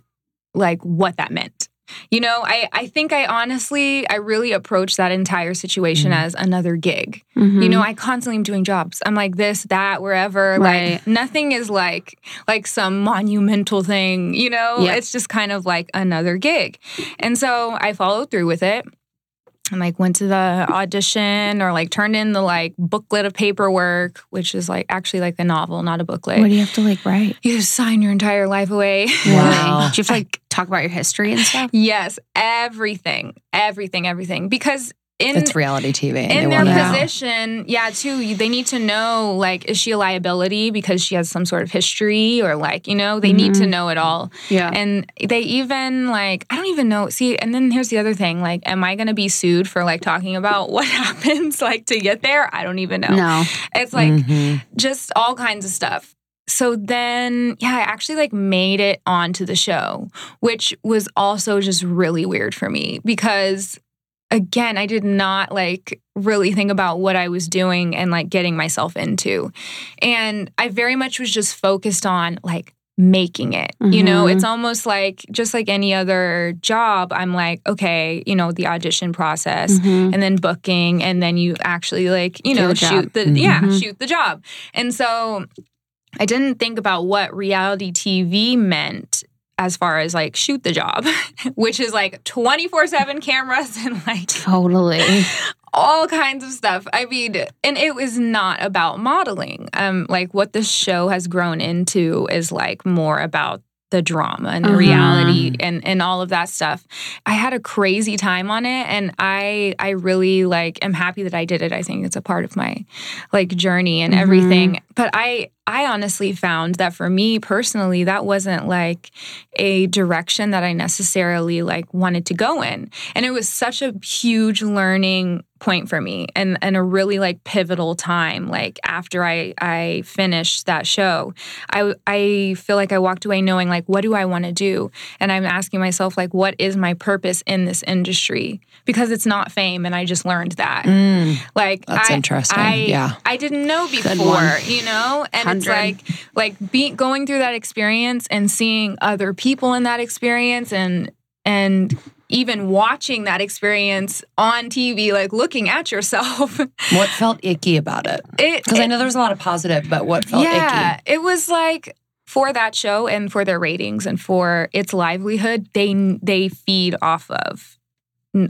like what that meant. You know, I, I think I honestly, I really approached that entire situation Mhm. as another gig. Mhm. You know, I constantly am doing jobs. I'm like this, that, wherever. Right. Like nothing is like like some monumental thing, you know? Yeah. It's just kind of like another gig. And so I followed through with it. And like went to the audition or like turned in the like booklet of paperwork, which is like actually like the novel, not a booklet. what do you have to like write? you just sign your entire life away. Wow. Do you have to like talk about your history and stuff? Yes, everything, everything, everything. Because in it's reality TV. in their position, yeah, too, they need to know like, is she a liability because she has some sort of history or like, you know, they need to know it all. Yeah. And they even like, I don't even know. See, and then here's the other thing like, am I going to be sued for like talking about what happens like to get there? I don't even know. no. It's like Mhm. just all kinds of stuff. So then, yeah, I actually like made it onto the show, which was also just really weird for me because again, I did not like really think about what I was doing and like getting myself into. And I very much was just focused on like making it. You know, Mhm. it's almost like just like any other job, I'm like, okay, you know, the audition process Mhm. and then booking and then you actually like you know the job. shoot the yeah Mhm. shoot the job and so i didn't think about what reality tv meant as far as like shoot the job which is like 24/7 cameras and like Totally. all kinds of stuff i mean and it was not about modeling um like what the show has grown into is like more about the drama and the Uh-huh. reality and and all of that stuff. I had a crazy time on it and I I really like am happy that I did it. I think it's a part of my like journey and Mhm. everything. But I I honestly found that for me personally that wasn't like a direction that I necessarily like wanted to go in. And it was such a huge learning point for me and and a really like pivotal time like after I I finished that show. I I feel like I walked away knowing like what do I want to do? And I'm asking myself like what is my purpose in this industry? Because it's not fame and I just learned that. Mm, Like that's I, interesting. I, yeah. I didn't know before, you know? And it's like like going through that experience and seeing other people in that experience and and even watching that experience on TV, like looking at yourself. What felt icky about it? It Because I know there's a lot of positive, but what felt yeah, icky? it was like for that show and for their ratings and for its livelihood, they they feed off of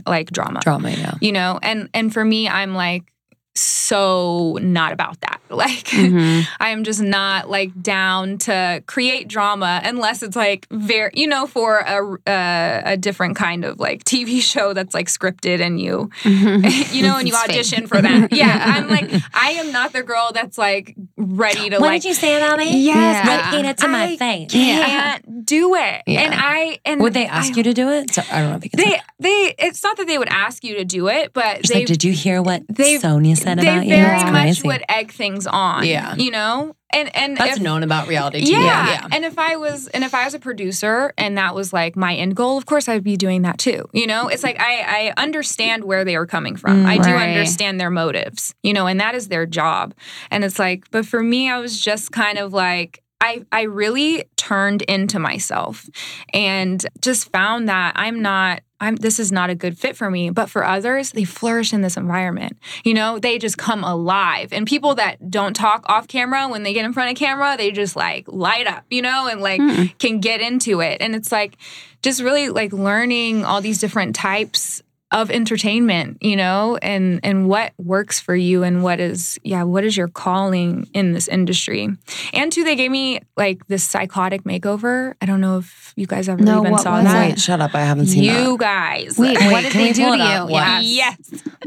like drama Drama, yeah. you know and and for me i'm like so not about that like Mhm. i'm just not like down to create drama unless it's like very you know for a, a a different kind of like tv show that's like scripted and you Mhm. you know and you It's fake. audition for that yeah i'm like i am not the girl that's like ready to like What did you say about me? Yes, Yeah. Repeat it to my face. can't do it Yeah. and i and Would they ask I- you to do it? So, I don't know if you can they they it's not that they would ask you to do it but they like, did you hear what they- Sonia said they about you? very It's much crazy. would egg things on. Yeah. You know? And and That's if, known about reality TV. yeah. yeah. And if I was and if I was a producer and that was like my end goal, of course I'd be doing that too. You know? It's like I I understand where they are coming from. Mm. I do Right. understand their motives, you know, and that is their job. And it's like, but for me, I was just kind of like I, I really turned into myself and just found that I'm not I'm this is not a good fit for me but for others they flourish in this environment. You know they just come alive. And people that don't talk off camera when they get in front of camera they just like light up you know and like Mm. can get into it. And it's like just really like learning all these different types of entertainment you know and and what works for you and what is yeah what is your calling in this industry and two they gave me like this psychotic makeover i don't know if you guys ever No, even what saw was that Wait, shut up. I haven't seen you that. guys Wait, Wait, what did they do to you? up? What? yes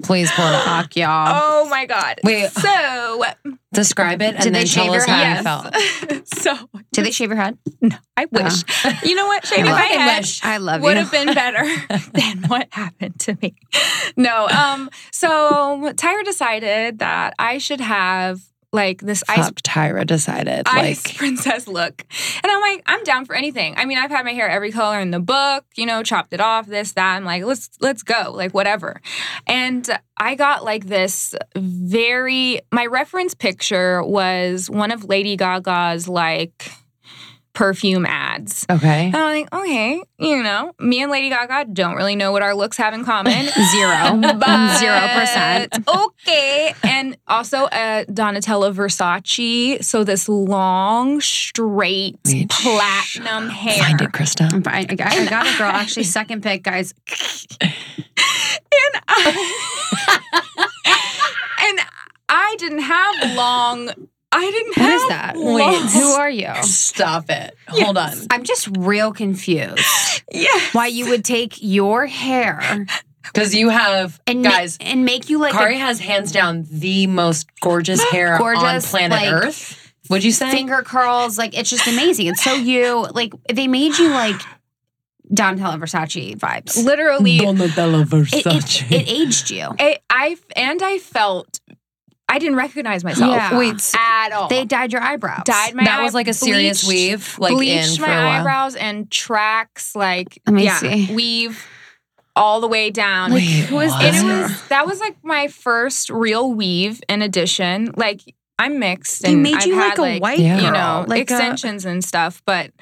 Please pull it up. Fuck y'all. oh my god Wait. so Describe it and Did they then tell shave us your how head? you felt. so Did they shave your head? No. I wish oh. you know what shaving I my fucking head wish. I love would you. have been better than what happened to me. No, um, so Tyra decided that I should have like this ice Fuck, Tyra decided. ice Like, princess look. And I'm like, I'm down for anything. I mean, I've had my hair every color in the book, you know, chopped it off, this, that. I'm like, let's let's go, like whatever. And I got like this very my reference picture was one of Lady Gaga's like perfume ads. okay. And I'm like, okay, you know, me and Lady Gaga don't really know what our looks have in common. Zero. But Zero percent. Okay. And also uh, Donatella Versace. So this long, straight, Wait, platinum hair. Find it, Krista. I'm fine. I got, I got it, girl. Actually, second pick, guys. And I, and I didn't have long. I didn't What have is that? Wait, who are you? Stop it. Hold on. I'm just real confused. Yeah. Why you would take your hair Because you have and ma- guys. and make you like a Kari has hands down the most gorgeous hair on Gorgeous, planet like, Earth. Would you say? finger curls. Like it's just amazing. It's so you. Like they made you like Donatella Versace vibes. Literally, Donatella It, it, it aged you. I, I and I felt I didn't recognize myself Yeah. Wait, so at all. They dyed your eyebrows. dyed my that was like a serious bleached- weave, like in bleached for my a while. eyebrows and tracks like Let me yeah, see. weave all the way down. Wait, who is what? and it was that was like my first real weave in addition. Like I'm mixed They and made I've you had, like a white Yeah. you know, like a- extensions and stuff, but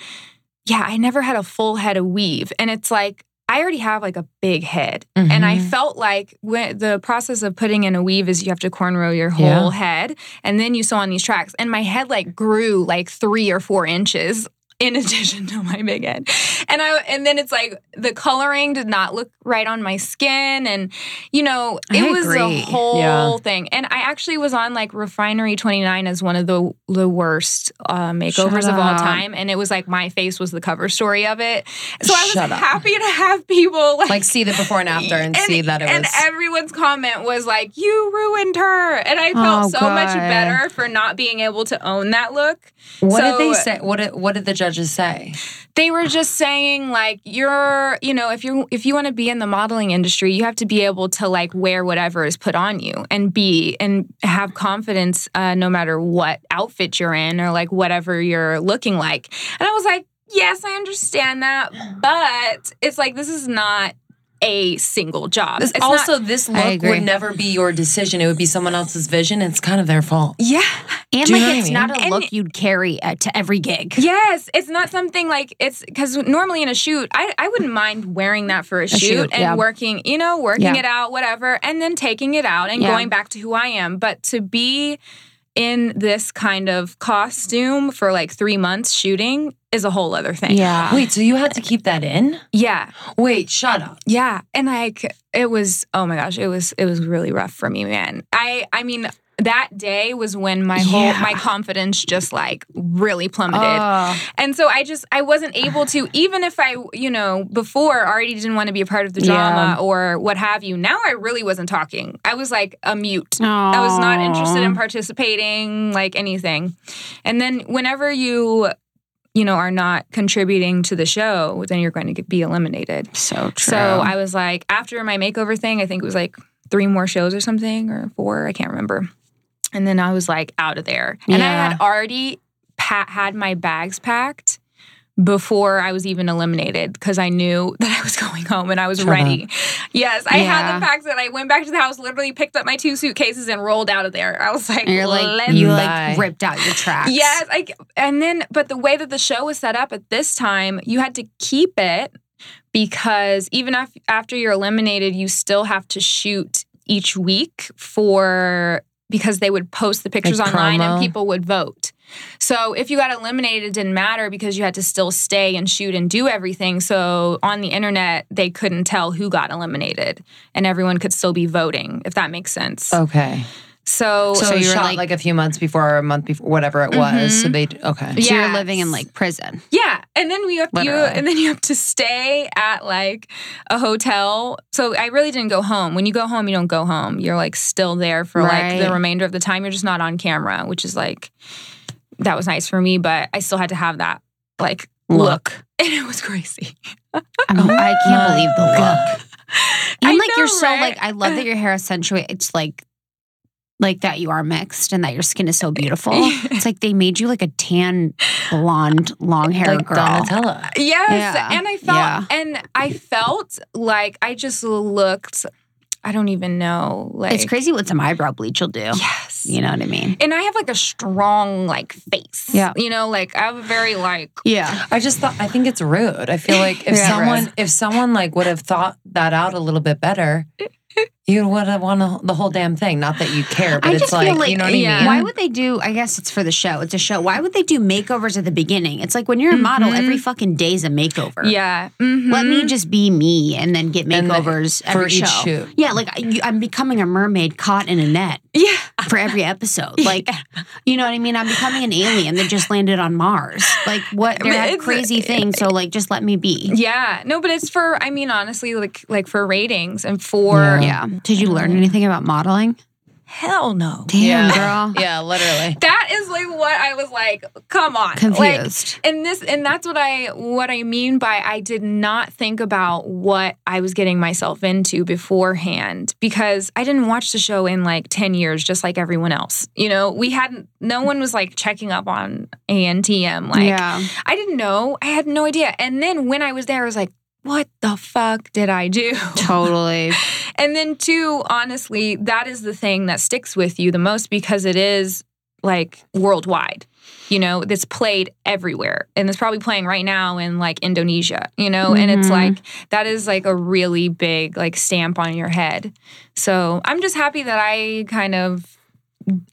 yeah, I never had a full head of weave. And it's like I already have like a big head. And I Mhm. felt like when the process of putting in a weave is you have to cornrow your Yeah. whole head and then you sew on these tracks. And my head like grew like three or four inches in addition to my big head. And I and then it's like the coloring did not look right on my skin. And you know, it was a whole Yeah. thing. And I actually was on like Refinery 29 as one of the the worst uh, makeovers of all time. And it was like my face was the cover story of it. So I was Shut up. happy to have people like like see the before and after and, see that it and was. everyone's comment was like, "You ruined her," and I felt Oh, so much better for not being able to own that look. what so- did they say? What did, what did the judges say? They were just saying like, "You're, you know, if you're if you want to be in the modeling industry, you have to be able to like wear whatever is put on you and be and have confidence uh, no matter what outfit you're in or like whatever you're looking like." And I was like, "Yes, I understand that, but it's like this is not." A single job. This, It's not- also, this look would never be your decision. It would be someone else's vision. It's kind of their fault. yeah, And Do like what I it's not a mean? look you'd carry uh, to every gig. Yes, it's not something like it's because normally in a shoot, I, I wouldn't mind wearing that for a, shoot, shoot, and yeah. working, you know, working Yeah. it out, whatever, and then taking it out and Yeah. going back to who I am. But to be in this kind of costume for like three months shooting is a whole other thing. Yeah. Wait, so you had to keep that in? Yeah. Wait, shut up. Yeah. And like it was oh my gosh, it was it was really rough for me, man. I I mean that day was when my whole Yeah. my confidence just like really plummeted. Oh. And so I just I wasn't able to even if I you know before already didn't want to be a part of the drama or what have you. Now I really wasn't talking. I was like a mute. I was not interested in participating like anything. And then whenever you you know are not contributing to the show, then you're going to get, be eliminated. So true. So I was like after my makeover thing, I think it was like three more shows or something or four, I can't remember. And then I was like out of there. And I had already pa- had my bags packed before I was even eliminated because I knew that I was going home and I was Shut ready. Yes, I had the packed and I went back to the house, literally picked up my two suitcases and rolled out of there. I was like, you're like "Let's you like ripped out your tracks. Yes, I, and then but the way that the show was set up at this time, you had to keep it because even af- after you're eliminated, you still have to shoot each week for because they would post the pictures Like online and people would vote. So if you got eliminated, it didn't matter because you had to still stay and shoot and do everything. So on the internet, they couldn't tell who got eliminated, and everyone could still be voting, if that makes sense. Okay. So, So, So you you were like- like, a few months before or a month before, whatever it mm-hmm. was. So they okay. So you're living in like prison. Yeah, and then we have you, and then you have to stay at like a hotel. So I really didn't go home. When you go home, you don't go home. You're like still there for like the remainder of the time. You're just not on camera, which is like that was nice for me, but I still had to have that like look, and it was crazy. I'm, I can't believe the look. And I like you're know, so right? like I love that your hair accentuates. It's like like that you are mixed and that your skin is so beautiful. it's like they made you like a tan blonde long hair Like girl. Donatella. Yes, Yeah. and I felt Yeah. and I felt like I just looked. I don't even know. Like It's crazy what some eyebrow bleach will do. Yes, You know what I mean? and I have like a strong like face. Yeah. you know, like I have a very like Yeah. I just thought I think it's rude. I feel like if Yeah, someone rude. if someone like would have thought that out a little bit better, you would have won the- the whole damn thing. Not that you care, but I it's like, like you know what yeah. I mean. Why would they do? I guess it's for the show. It's a show. Why would they do makeovers at the beginning? It's like when you're a model, Mhm. every fucking day's a makeover. Yeah. mhm. Let me just be me and then get the- makeovers for every each show. shoot. Yeah, like I- I'm becoming a mermaid caught in a net Yeah. for every episode. Like, you know what I mean? I'm becoming an alien that just landed on Mars. Like, what? They're a crazy thing. So, like, just let me be. Yeah, no, but it's for. I mean, honestly, like like for ratings and for Yeah. Yeah. Did you learn anything about modeling? hell no. Damn, Yeah. girl. Yeah, literally. That is like what I was like. Come on, Like, Confused. and this and that's what I what I mean by I did not think about what I was getting myself into beforehand because I didn't watch the show in like 10 years just like everyone else. You know, we hadn't no one was like checking up on ANTM like yeah. I didn't know. I had no idea. And then when I was there I was like what the fuck did I do? Totally. And then, two, honestly, that is the thing that sticks with you the most because it is like worldwide. You know, it's played everywhere. And it's probably playing right now in like Indonesia, you know, and it's Mhm. like that is like a really big like stamp on your head. So I'm just happy that I kind of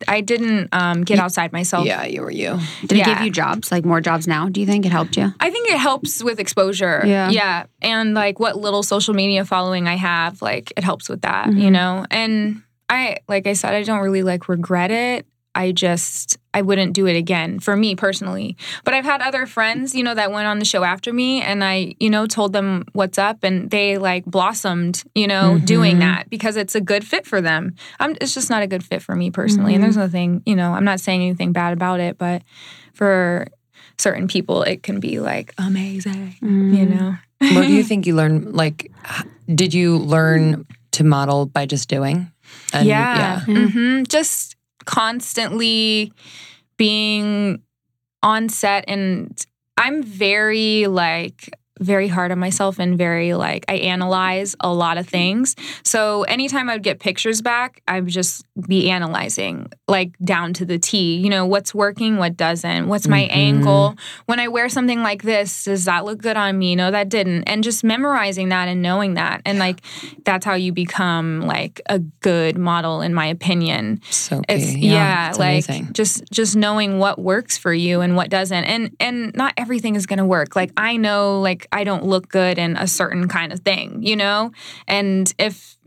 I didn't um, get outside myself. Yeah, you were you. Did it give you jobs? Like more jobs now? Do you think it helped you? I think it helps with exposure. Yeah. Yeah. And like what little social media following I have, like it helps with that, you Mhm. know? And I, like I said, I don't really like regret it. I just, I wouldn't do it again for me personally. But I've had other friends, you know, that went on the show after me and I, you know, told them what's up and they like blossomed, you know, doing Mhm. that because it's a good fit for them. I'm, it's just not a good fit for me personally. And Mhm. there's nothing, you know, I'm not saying anything bad about it, but for certain people, it can be like amazing, you know? What do you think you learned? Like, did you learn to model by just doing? And- yeah. hmm Just constantly being on set. And I'm very like, very hard on myself and very like I analyze a lot of things. So anytime I would get pictures back, I would just be analyzing like down to the T. You know, what's working, what doesn't, what's my Mhm. angle. When I wear something like this, does that look good on me? No, that didn't. And just memorizing that and knowing that. And like that's how you become like a good model in my opinion. So It's yeah, it's like amazing. just just knowing what works for you and what doesn't. And and not everything is going to work. Like I know like I don't look good in a certain kind of thing, you know? And if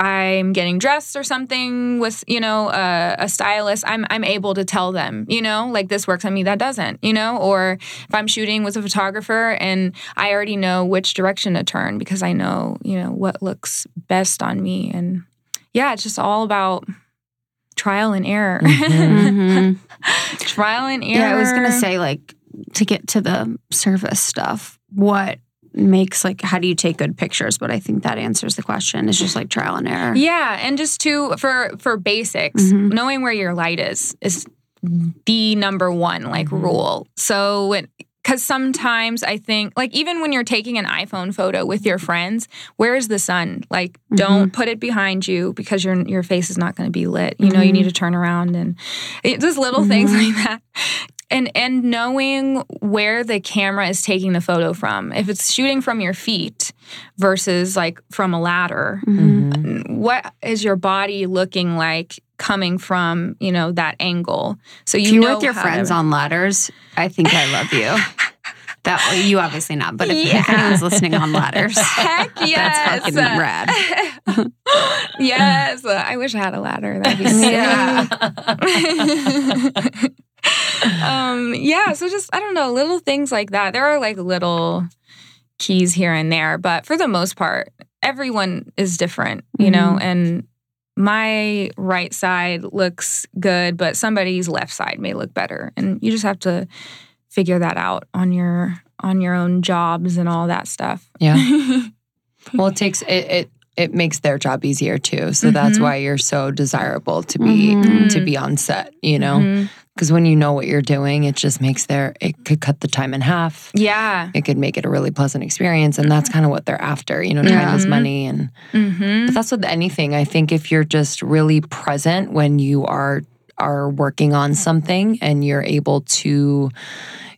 I'm getting dressed or something with, you know, a, a stylist, I'm I'm able to tell them, you know, like this works on me, that doesn't, you know, or if I'm shooting with a photographer and I already know which direction to turn because I know, you know, what looks best on me. And yeah, it's just all about trial and error. Mhm. Mhm. trial and error. Yeah, I was gonna say like to get to the service stuff. What makes like how do you take good pictures? But I think that answers the question. It's just like trial and error. Yeah, and just to for for basics, Mhm. knowing where your light is is the number one like Mhm. rule. So because sometimes I think like even when you're taking an iPhone photo with your friends, where is the sun? Like don't put it behind you because your your face is not going to be lit. You know, you need to turn around and it, just little things like that. And and knowing where the camera is taking the photo from. If it's shooting from your feet versus like from a ladder, Mhm. Mhm. what is your body looking like coming from you know that angle so you If you're know with your friends to, on ladders, I think I love you. That you obviously not, but if, if Yeah. anyone's listening on ladders, heck yes that's fucking rad. yes i wish i had a ladder that'd be sick um yeah so just i don't know little things like that there are like little keys here and there but for the most part everyone is different you know and my right side looks good but somebody's left side may look better and you just have to figure that out on your on your own jobs and all that stuff Yeah. Well, it takes it. it it makes their job easier too. So that's Mhm. why you're so desirable to be Mhm. to be on set, you know? Mhm. Because when you know what you're doing, it just makes their it could cut the time in half. yeah It could make it a really pleasant experience. And that's kind of what they're after, you know, time Yeah. is money and hmm But that's with anything. I think if you're just really present when you are are working on something and you're able to,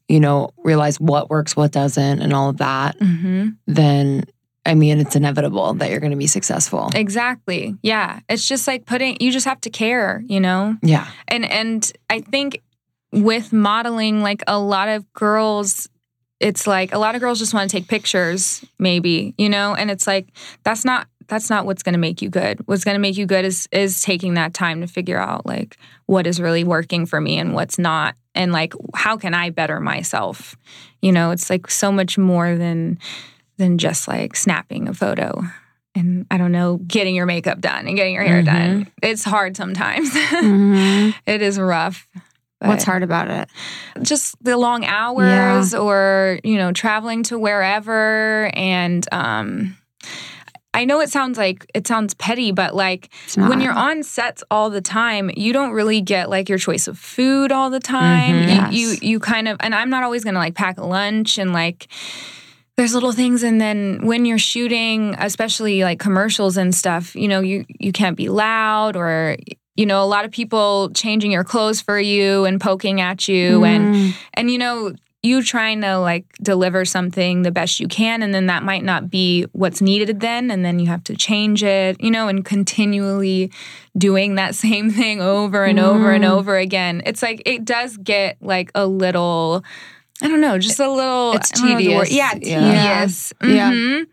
you know, realize what works, what doesn't, and all of that, hmm then I mean, it's inevitable that you're going to be successful. Exactly. Yeah. It's just like putting you just have to care, you know? Yeah. And and I think with modeling like a lot of girls it's like a lot of girls just want to take pictures maybe, you know? And it's like that's not that's not what's going to make you good. What's going to make you good is is taking that time to figure out like what is really working for me and what's not and like how can I better myself. You know, it's like so much more than than just like snapping a photo and I don't know, getting your makeup done and getting your hair done. It's hard sometimes. Mhm. it is rough. What's hard about it? just the long hours or you know traveling to wherever and um I know it sounds like it sounds petty, but like when you're on sets all the time, you don't really get like your choice of food all the time. Mhm. You, Yes. you you kind of and I'm not always gonna like pack lunch and like there's little things and then when you're shooting, especially like commercials and stuff, you know, you you can't be loud or you know, a lot of people changing your clothes for you and poking at you and Mm. and you know you trying to like deliver something the best you can and then that might not be what's needed then and then you have to change it you know and continually doing that same thing over and over and Mm. over again it's like it does get like a little i don't know just a little It's I don't know the word- tedious. yeah Yeah. tedious Yeah. Mhm.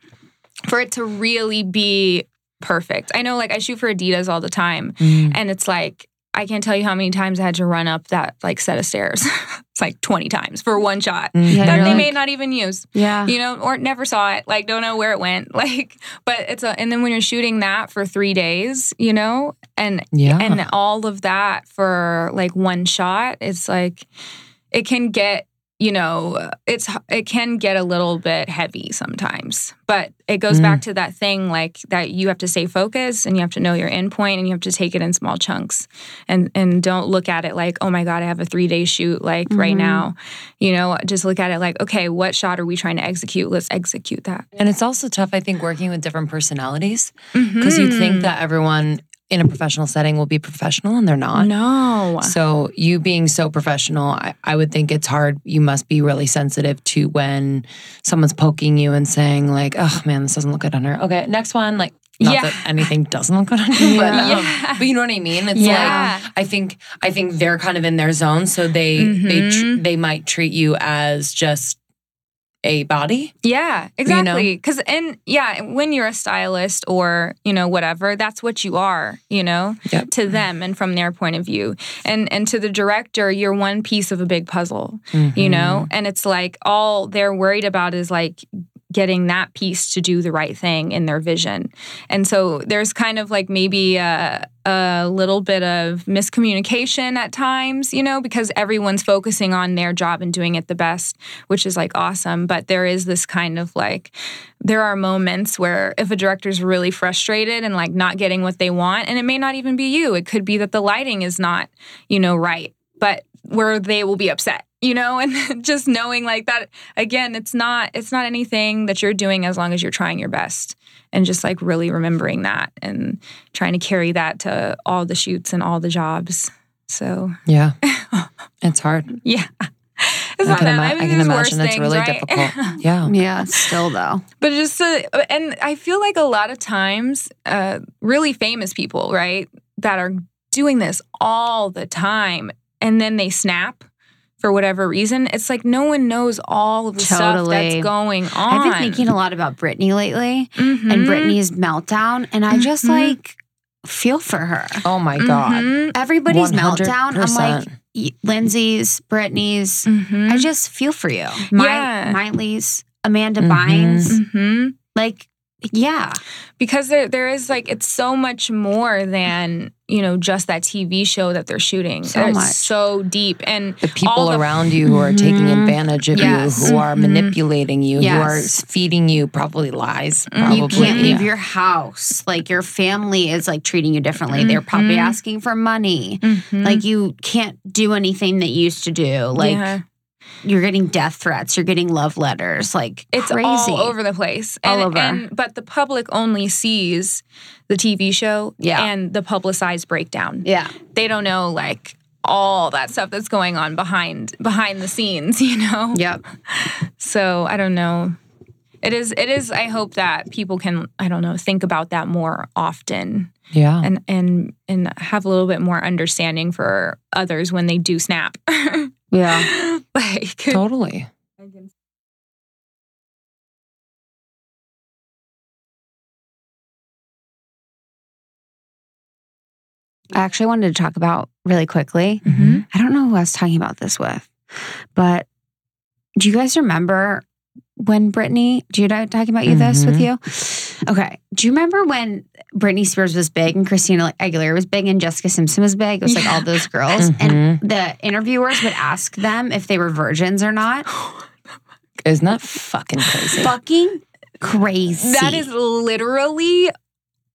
for it to really be perfect i know like i shoot for adidas all the time Mm. and it's like I can't tell you how many times I had to run up that like set of stairs. it's like 20 times for one shot Mhm. Yeah, that they like- may not even use, Yeah. you know, or never saw it, like don't know where it went. Like, but it's a, and then when you're shooting that for three days, you know, and, Yeah. and all of that for like one shot, it's like, it can get, you know, it's, it can get a little bit heavy sometimes, but it goes Mm. back to that thing like that you have to stay focused and you have to know your endpoint point and you have to take it in small chunks and and don't look at it like oh my god i have a three day shoot like right Mhm. now you know just look at it like okay what shot are we trying to execute let's execute that And it's also tough, I think, working with different personalities because Mm-hmm. think that everyone in a professional setting will be professional and they're not. no So you being so professional, I, I would think it's hard. You must be really sensitive to when someone's poking you and saying like, "Oh man, this doesn't look good on her." Okay, next one. Like, not Yeah. that anything doesn't look good on you, but, Yeah. um, but you know what I mean. It's Yeah. like I think I think they're kind of in their zone, so they they tr- Mhm. they might treat you as just a body. Yeah, exactly. Because and yeah, when you're a stylist or you know whatever, that's what you are. You know, Yep. to them and from their point of view, and and to the director, you're one piece of a big puzzle. You mm-hmm. know, and it's like all they're worried about is like getting that piece to do the right thing in their vision. And so there's kind of like maybe a, a little bit of miscommunication at times, you know, because everyone's focusing on their job and doing it the best, which is like awesome. But there is this kind of like, there are moments where if a director's really frustrated and like not getting what they want, and it may not even be you, it could be that the lighting is not, you know, right, but where they will be upset you know and just knowing like that again it's not it's not anything that you're doing as long as you're trying your best and just like really remembering that and trying to carry that to all the shoots and all the jobs so Yeah, it's hard. yeah it's I not can, ima- I, I can imagine worse it's really right? difficult. Yeah. Yeah. Still though. but just to, and i feel like a lot of times uh, really famous people right that are doing this all the time and then they snap for whatever reason it's like no one knows all of the stuff that's going on I've been thinking a lot about Britney lately and Mhm. Britney's meltdown, and I just Mhm. like feel for her. Oh my god. Mhm. Everybody's meltdown. I'm like Lindsay's, Britney's. Mhm. I just feel for you. My, Yeah. Miley's, Amanda. Bynes. Mhm. Like, yeah. because there there is like it's so much more than you know just that TV show that they're shooting. So it's much. so deep and the people the- around you who are taking Mhm. advantage of Yes. you, who are Mhm. manipulating you, who are feeding you probably lies. Probably. You can't Yeah. leave your house. Like your family is like treating you differently. They're probably asking for money. Mhm. Like you can't do anything that you used to do. Like Yeah. You're getting death threats. You're getting love letters. Like it's crazy. all over the place. All over. and but the public only sees the TV show Yeah. and the publicized breakdown. Yeah. They don't know like all that stuff that's going on behind behind the scenes, you know? Yep. So I don't know. It is it is I hope that people can, I don't know, think about that more often Yeah. and and and have a little bit more understanding for others when they do snap. Yeah. like totally. I actually wanted to talk about really quickly. Mm-hmm. I don't know who I was talking about this with, but do you guys remember when Britney? Do you know talking about you mm-hmm. this with mm-hmm. you? Okay. Do you remember when Britney Spears was big and Christina Aguilera was big and Jessica Simpson was big? It was like all those girls, and mm-hmm. the interviewers would ask them if they were virgins or not. Isn't that fucking crazy? Fucking crazy. That is literally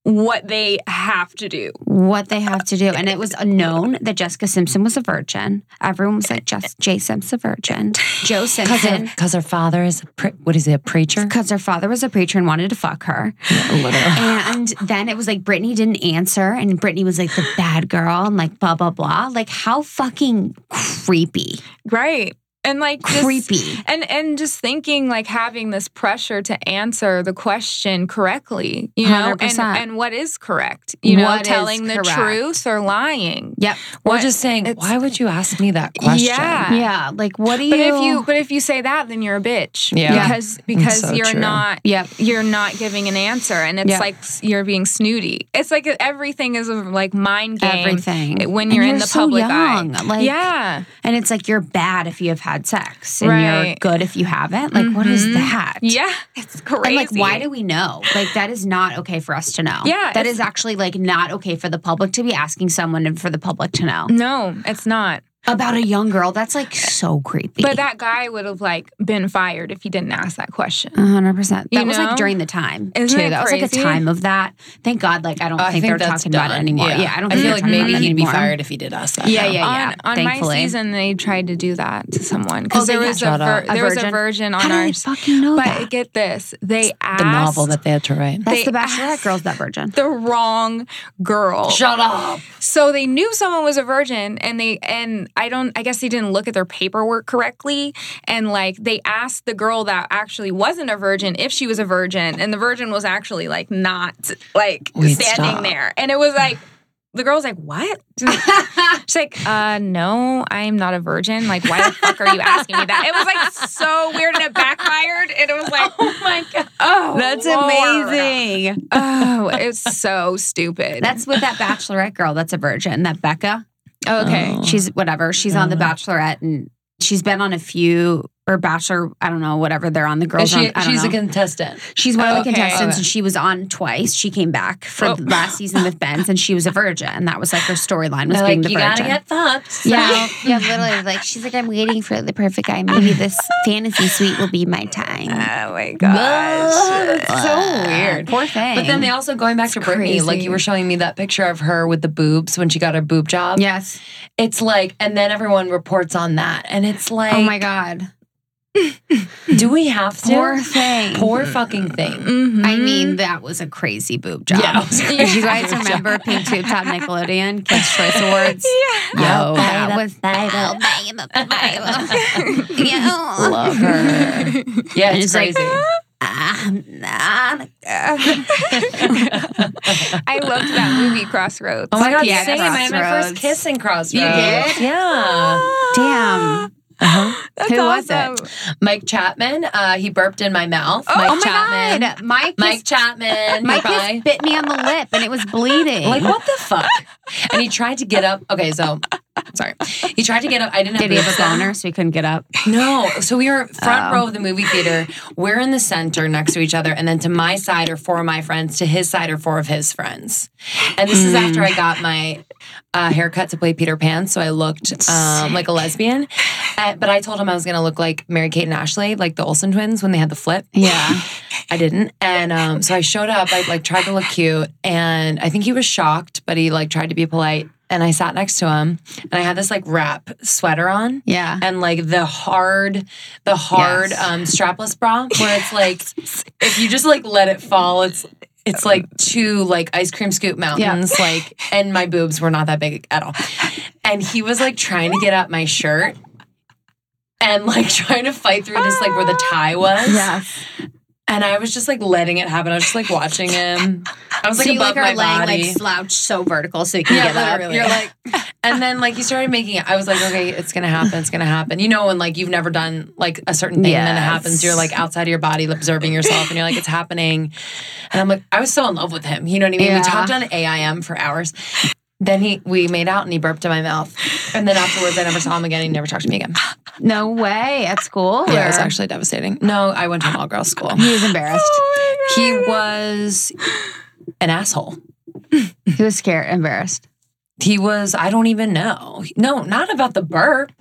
what they have to do. what they have to do. And it was known that Jessica Simpson was a virgin. Everyone was like, Jess, Jay Simpson's a virgin. Joe Simpson, because her father is a pre- what is he a preacher? because her father was a preacher and wanted to fuck her. Literally. And then it was like Britney didn't answer, and Britney was like the bad girl, and like blah blah blah. Like how fucking creepy, Right. And like just- creepy. and and just thinking like having this pressure to answer the question correctly, you know, and 100%. and what is correct, you know, What telling the truth or lying. Yep. We're just saying, why would you ask me that question? Yeah. Yeah. Like what do you? But if you but if you say that, then you're a bitch. Yeah. Because because so you're true. not Yep. you're not giving an answer, and it's Yeah. like you're being snooty. It's like everything is a like mind game. everything when And you're in the so public eye. Like yeah, and it's like you're bad if you have had sex, and you're good if you haven't. Like what is Mhm. that? yeah, it's crazy. And like, why do we know? Like, that is not okay for us to know. Yeah, that is actually like not okay for the public to be asking someone and for the public to know No, it's not. About a young girl. That's like so creepy. But that guy would have like been fired if he didn't ask that question. hundred percent. That You was know? like during the time Isn't too. it That was like a time of that. Thank God. Like I don't I think, think they're that's talking about it anymore. Yeah, I don't. I think feel they're like talking maybe about it he'd be fired if he did ask that. Yeah, now. yeah, yeah. on on thankfully. my season, they tried to do that to someone because Oh, there was a, vir- A there was a virgin? virgin on How did I fucking know But that? get this, they asked The novel that they had to write. That's the Bachelorette asked- girls. That virgin. the wrong girl. Shut up. So they knew someone was a virgin and they and I don't I guess they didn't look at their paperwork correctly and like they asked the girl that actually wasn't a virgin if she was a virgin and the virgin was actually like not like Wait, standing stop. there and it was like the girl's like what she's like uh no i'm not a virgin like why the fuck are you asking me that it was like so weird and it backfired and it was like oh my god oh That's Lord. amazing. oh it's so stupid That's with that Bachelorette girl. That's a virgin. That Becca. Oh, okay Oh. She's whatever. She's on the oh. Bachelorette and she's been on a few or Bachelor. I don't know. Whatever they're on. The girls. She, on, I don't she's know. a contestant. She's one of the Okay. contestants, Okay. and she was on twice. She came back for Oh. last season with Ben's, and she was a virgin. And that was like her storyline was They're being like, the you virgin. gotta get fucked. yeah, yeah, literally. Like she's like, I'm waiting for the perfect guy. Maybe this fantasy suite will be my time. oh my gosh It's so weird. Poor thing. But then they also going back to Britney, like you were showing me that picture of her with the boobs when she got her boob job. yes. It's like, and then everyone reports on that, and it's like, Oh my god. do we have to? Poor thing. Poor fucking thing. Mhm. I mean, that was a crazy boob job. Yeah, it was a Did you guys crazy boob remember Pink Tube Top Nickelodeon Kids Choice Awards? yeah. Yo, that Bible, was Bible. Bible. Yeah. Love her. Yeah, And it's, it's like- crazy. I'm not I loved that movie Crossroads. oh my god, yeah, same. I had my first kiss in Crossroads. You did? Yeah. Damn. Uh-huh. That's Who was awesome. Mike Chapman. Uh, he burped in my mouth. Oh, Mike Oh my Chapman. god. Mike Mike just, Chapman. Mike just bit me on the lip and it was bleeding. Like what the fuck? and he tried to get up. Okay, so sorry. He tried to get up. I didn't have Did he have a boner so he couldn't get up? No. So we were front Oh. row of the movie theater. We're in the center next to each other, and then to my side are four of my friends. To his side are four of his friends. And this is Mm. after I got my uh, haircut to play Peter Pan, so I looked um, like a lesbian. Uh, but I told him I was gonna look like Mary Kate and Ashley, like the Olsen twins when they had the flip. Yeah. I didn't. And um, so I showed up. I like tried to look cute, and I think he was shocked, but he like tried to be polite. And I sat next to him, and I had this like wrap sweater on, Yeah. and like the hard, the hard Yes. um, strapless bra, where it's like if you just like let it fall, it's it's like two like ice cream scoop mountains, like, and my boobs were not that big at all. And he was like trying to get up my shirt. And like trying to fight through this, like where the tie was. Yes. And I was just like letting it happen. I was just like watching him. I was like so you above like are my laying body. like slouched so vertical so you can yeah, get up. You're like, and then like he started making it. I was like, okay, it's gonna happen. It's gonna happen. You know, when like you've never done like a certain thing, and then it happens. You're like outside of your body, observing yourself, and you're like, it's happening. And I'm like, I was so in love with him. You know what I mean? Yeah. We talked on AIM for hours. Then he we made out and he burped in my mouth. And then afterwards I never saw him again. He never talked to me again. No way at school. Yeah, it was actually devastating. No, I went to an all girls school. He was embarrassed. He was an asshole. he was scared, embarrassed. He was, I don't even know. No, not about the burp.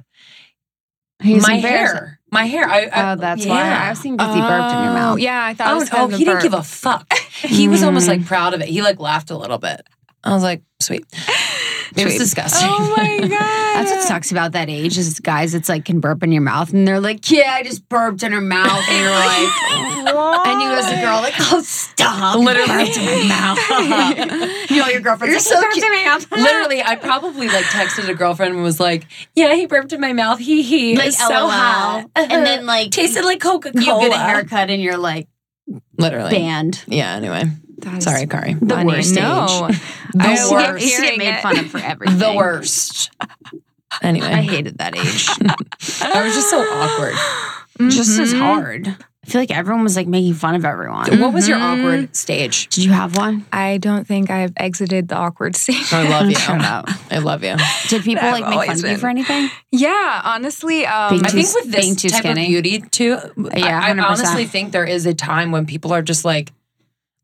He was my hair. My hair. I, I, Oh, that's why I've seen he burped in your Oh, mouth. Yeah, I thought it Oh, was oh, he didn't give a fuck. He was almost Mm. like proud of it. He like laughed a little bit. I was like, sweet. It was disgusting. Oh my god. That's what sucks about that age is guys. It's like can burp in your mouth, and they're like, "Yeah, I just burped in her mouth," and you're like, and you as a girl, like, "Oh, stop!" Literally. burped in my mouth. you know, your girlfriend's You're like, so "He burped cute." in my mouth." Literally, I probably like texted a girlfriend and was like, "Yeah, he burped in my mouth. He he. Like so LOL. hot." and uh-huh. then like tasted like Coca Cola. you get a haircut, and you're like Literally. banned. Yeah. Anyway, sorry, Kari. The worst No. age. The I She love get- worst. she get made it. fun of for everything. The worst. Anyway, I hated that age. I was just so awkward. Just as Mhm. hard. I feel like everyone was like making fun of everyone. What was your Mhm. awkward stage? Did you have one? I don't think I've exited the awkward stage. I love you. Shut up. I love you. Did people I've like make fun always of you for anything? yeah, honestly. Um, Being I think with this being too type skinny. of beauty too, Yeah, I, I honestly think there is a time when people are just like,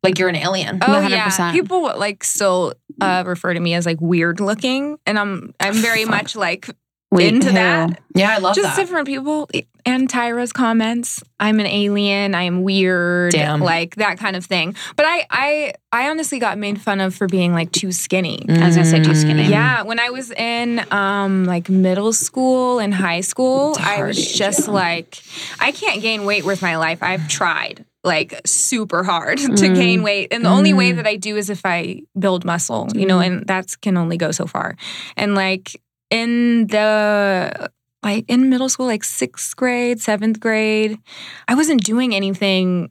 like you're an alien. Oh 100%. yeah, people like still uh, refer to me as like weird looking, and I'm I'm very much like Wait, into who? that. Yeah, I love Just that. different people. And Tyra's comments, I'm an alien, I am weird, Damn. like that kind of thing. But I I I honestly got made fun of for being like too skinny. I was gonna say too skinny. Yeah, when I was in um like middle school and high school, It's a I hard was just yeah. like I can't gain weight with my life. I've tried like super hard to Mm. gain weight. And the only way Mm. that I do is if I build muscle, you know, Mm. and that's can only go so far. And like in the like in middle school, like sixth grade, seventh grade, I wasn't doing anything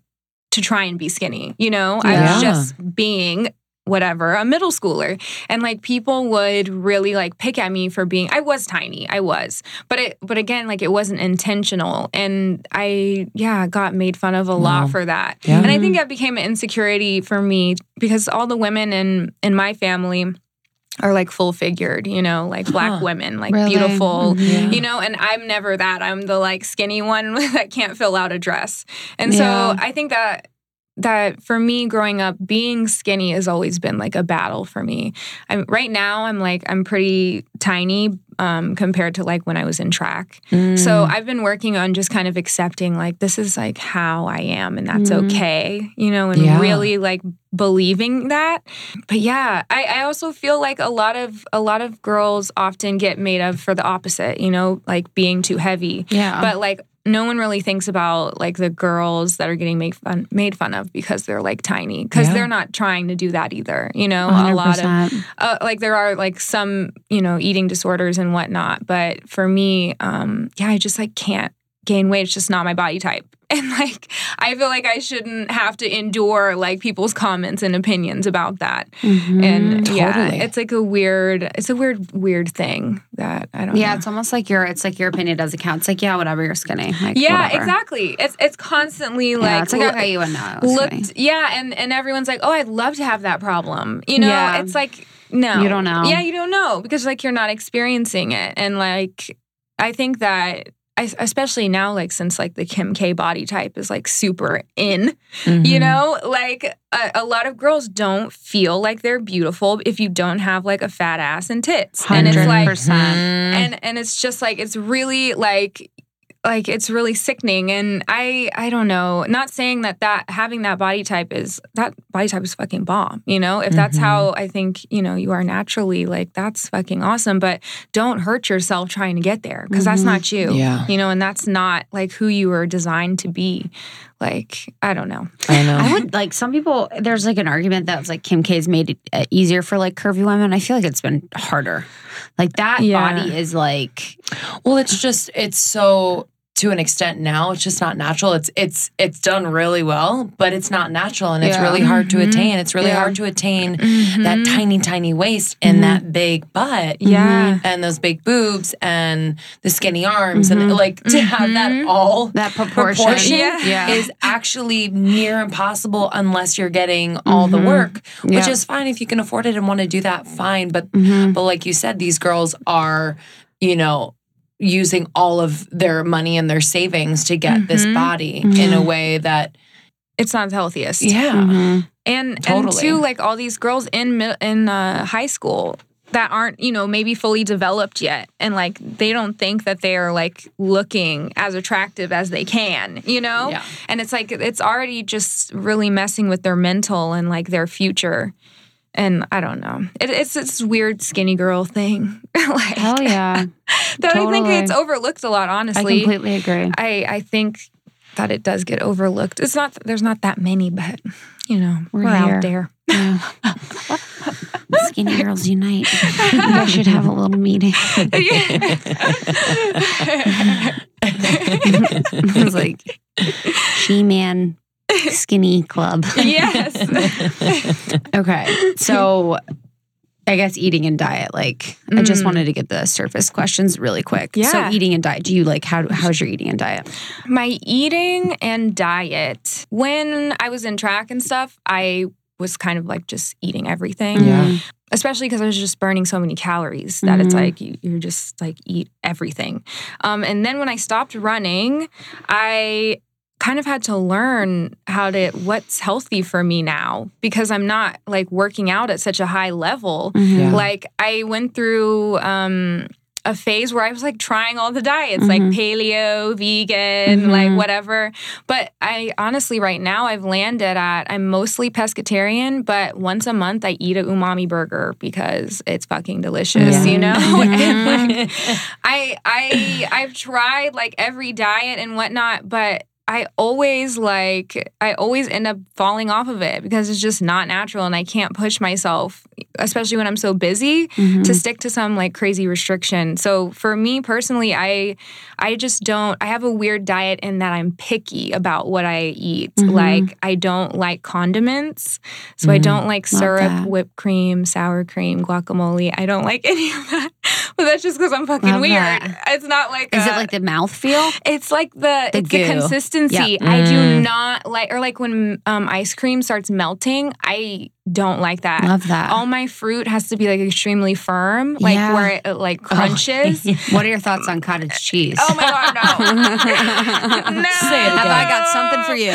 to try and be skinny. You know, I was just being whatever, a middle schooler. And like people would really like pick at me for being I was tiny. I was. But it but again, like it wasn't intentional. And I yeah, got made fun of a Wow. lot for that. Yeah. And I think that became an insecurity for me because all the women in in my family are like full figured, you know, like black Huh. women, like Really? beautiful, Mhm. Yeah. you know, and I'm never that. I'm the like skinny one that can't fill out a dress. And so I think that that for me growing up being skinny has always been like a battle for me. I'm right now I'm like I'm pretty tiny um compared to like when I was in track. Mm. So I've been working on just kind of accepting like this is like how I am and that's Mhm. okay, you know, and Yeah. really like believing that. But yeah, I, I also feel like a lot of a lot of girls often get made of for the opposite, you know, like being too heavy. Yeah. But like no one really thinks about like the girls that are getting made fun made fun of because they're like tiny because Yeah. they're not trying to do that either. You know, a lot of uh, like there are like some you know eating disorders and whatnot but for me um yeah i just like can't gain weight it's just not my body type and like i feel like i shouldn't have to endure like people's comments and opinions about that Mhm. and yeah totally. it's like a weird it's a weird weird thing that i don't yeah, know. it's almost like your it's like your opinion doesn't count. It's like yeah, whatever. You're skinny. Like, yeah whatever. exactly it's it's constantly Yeah, like it's like lo- okay, you wouldn't know. Looked skinny. yeah and and everyone's like oh i'd love to have that problem you know Yeah. it's like no You don't know. yeah you don't know because like you're not experiencing it and like i think that I, especially now like since like the kim k body type is like super in Mhm. you know? Like a, a lot of girls don't feel like they're beautiful if you don't have like a fat ass and tits. And it's like and and it's just like it's really like like it's really sickening and i i don't know not saying that that having that body type is that body type is fucking bomb you know if that's Mhm. how i think you know you are naturally like that's fucking awesome but don't hurt yourself trying to get there because that's Mhm. not you Yeah. you know and that's not like who you were designed to be like i don't know I know. I would like some people. There's like an argument that was like Kim K's made it uh, easier for like curvy women. I feel like it's been harder. Like that Yeah. body is like Well, it's just it's so to an extent now. It's just not natural. It's it's it's done really well, but it's not natural and it's Yeah. really hard to Mhm. attain. It's really Yeah. hard to attain that Mhm. tiny, tiny waist and Mhm. that big butt Yeah. and those big boobs and the skinny arms and Mhm. like to have that Mhm. all That proportion. proportion Yeah. Is actually near impossible unless you're getting all the Mhm. work, which is fine if you can afford it and want to do that, fine. But but like you said, these girls are, you know, using all of their money and their savings to get this Mhm. body in a Mhm. way that It's not the healthiest. yeah. Mhm. and and Totally. too like all these girls in in uh, high school that aren't you know maybe fully developed yet and like they don't think that they are like looking as attractive as they can you know Yeah. and it's like it's already just really messing with their mental and like their future and I don't know. It, it's this weird skinny girl thing. like, Hell yeah. that I think it's overlooked a lot. Honestly. I completely agree. I I think that it does get overlooked. It's not there's not that many, but you know We're we're, out there. Yeah. Skinny Girls Unite. You should have a little meeting. it was like She Man Skinny Club. yes. Okay. So I guess eating and diet, like I just Mm. wanted to get the surface questions really quick. Yeah. So eating and diet, do you like how how's your eating and diet? My eating and diet. When I was in track and stuff, I was kind of like just eating everything. Yeah. especially because I was just burning so many calories that it's Mhm. like you, you're just like eat everything. Um, and then when I stopped running, I kind of had to learn how to what's healthy for me now because I'm not like working out at such a high level. Yeah. Like I went through um a phase where I was like trying all the diets, like Mhm. paleo, vegan, like Mhm. whatever. But I honestly, right now, I've landed at I'm mostly pescatarian, but once a month I eat a umami burger because it's fucking delicious, Yeah. you know. Mhm. Like, I I I've tried like every diet and whatnot, but I always like I always end up falling off of it because it's just not natural and I can't push myself, especially when I'm so busy Mhm. to stick to some like crazy restriction. So for me personally, I I just don't I have a weird diet in that I'm picky about what I eat. Mhm. Like I don't like condiments. So I Mhm. don't like Love syrup, that. whipped cream, sour cream, guacamole. I don't like any of that. But that's just because I'm fucking Love weird. that. It's not like Is a- it like the mouth feel? it's like the, The it's the consistency. Yeah. I do Mm. not like or like when um, ice cream starts melting, I don't like that. Love that. All my fruit has to be like extremely firm, like Yeah. where it, uh, like crunches. what are your thoughts on cottage cheese? Oh my god, no! no, it Have. I got something for you?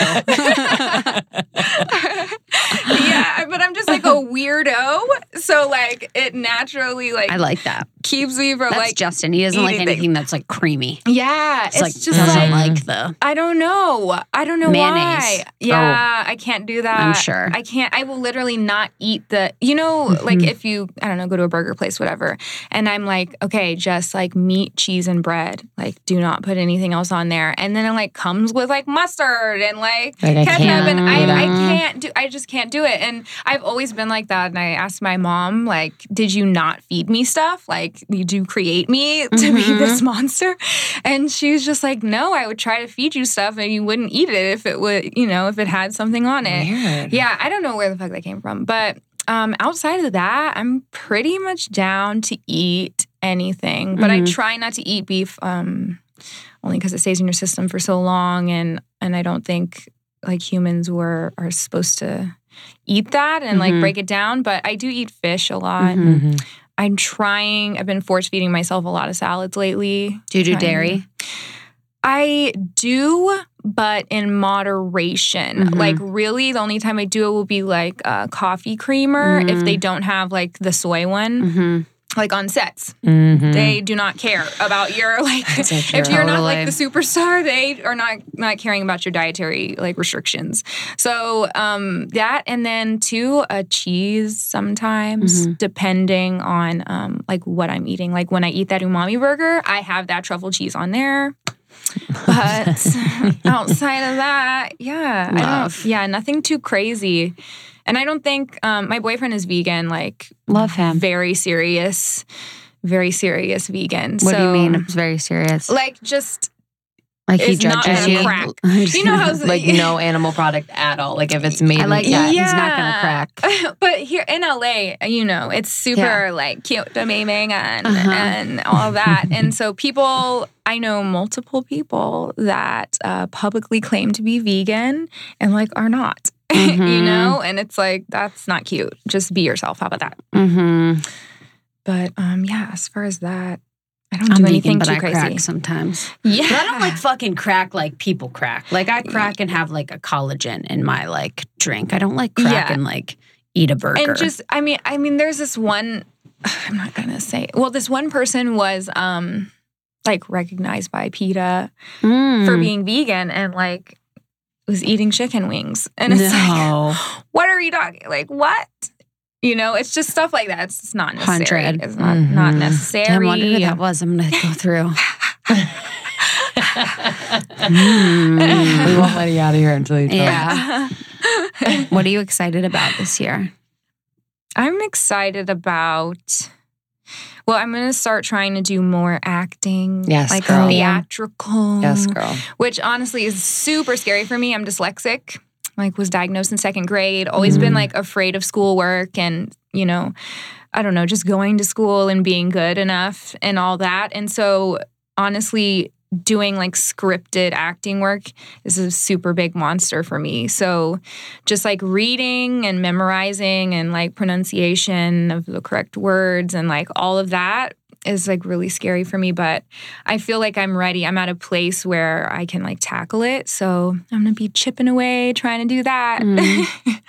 Yeah, but I'm just like a weirdo, so like it naturally like I like that. keeps me from That's like Justin. He doesn't like anything that's like creamy. yeah. It's, It's, like just doesn't like like the. I don't know. I don't know Mayonnaise. why. Yeah, I can't do that. I'm sure. I can't. I will literally not eat the. You know, like Mhm. if you, I don't know, go to a burger place, whatever, and I'm like, okay, just like meat, cheese, and bread. Like, do not put anything else on there. And then it like comes with like mustard and like Like, ketchup, and I, I can't do. I just can't do it. And I've always been like that. And I asked my mom, like, did you not feed me stuff? Like, did you create me to be Mhm. this monster? And she was just like, no, I would try to feed you stuff and you wouldn't eat it if it would, you know, if it had something on it. Weird. Yeah, I don't know where the fuck that came from. But um, outside of that, I'm pretty much down to eat anything. But I Mhm. try not to eat beef um, only because it stays in your system for so long. And, and I don't think like humans were are supposed to eat that and like Mhm. break it down. But I do eat fish a lot. Mhm. Mhm. I'm trying, I've been force feeding myself a lot of salads lately. Do you do Trying- dairy? I do, but in moderation. Mhm. Like, really, the only time I do it will be like a coffee creamer if Mhm. they don't have like the soy one, Mm-hmm. Like on sets. Mhm. They do not care about your like. So If you're not like the superstar, they are not not caring about your dietary like restrictions. So um that and then two a cheese sometimes Mhm. depending on um like what I'm eating. Like when I eat that umami burger, I have that truffle cheese on there. But outside of that, yeah, I don't, yeah, nothing too crazy. And I don't think um, my boyfriend is vegan, like Love him. very serious, very serious vegan. What do you mean? It's very serious. Like just Like he is not judges gonna you. crack. You know how like no animal product at all. Like if it's made, I like in, that. He's not gonna crack. but here in LA, you know, it's super Yeah. like cute, amazing, and Uh-huh. and all that. and so people, I know multiple people that uh, publicly claim to be vegan and like are not. you Mhm. know, and it's like that's not cute. Just be yourself. How about that? Mm-hmm. But um, yeah, as far as that, I don't I'm do vegan, anything but too I crazy. crack sometimes. Yeah, But I don't like fucking crack like people crack. Like I crack and have like a collagen in my like drink. I don't like crack Yeah. and like eat a burger. and just i mean i mean there's this one i'm not gonna say well this one person was um like recognized by PETA for Mm. being vegan and like was eating chicken wings and it's like what are you talking like what you know it's just stuff like that it's just not necessary Hundred. it's not not Mhm. necessary Damn, I wonder who that was. I'm gonna go through. Mm. we won't let you out of here until you tell us. Yeah. What are you excited about this year? i'm excited about well i'm gonna start trying to do more acting Yes, like girl. theatrical Yes, girl. which honestly is super scary for me. I'm dyslexic. Like was diagnosed in second grade. Always been Mm. like afraid of schoolwork and, you know, I don't know, just going to school and being good enough and all that. And so honestly, doing like scripted acting work is a super big monster for me. So just like reading and memorizing and like pronunciation of the correct words and like all of that is like really scary for me, but I feel like I'm ready. I'm at a place where I can like tackle it. So I'm gonna be chipping away trying to do that. Mm.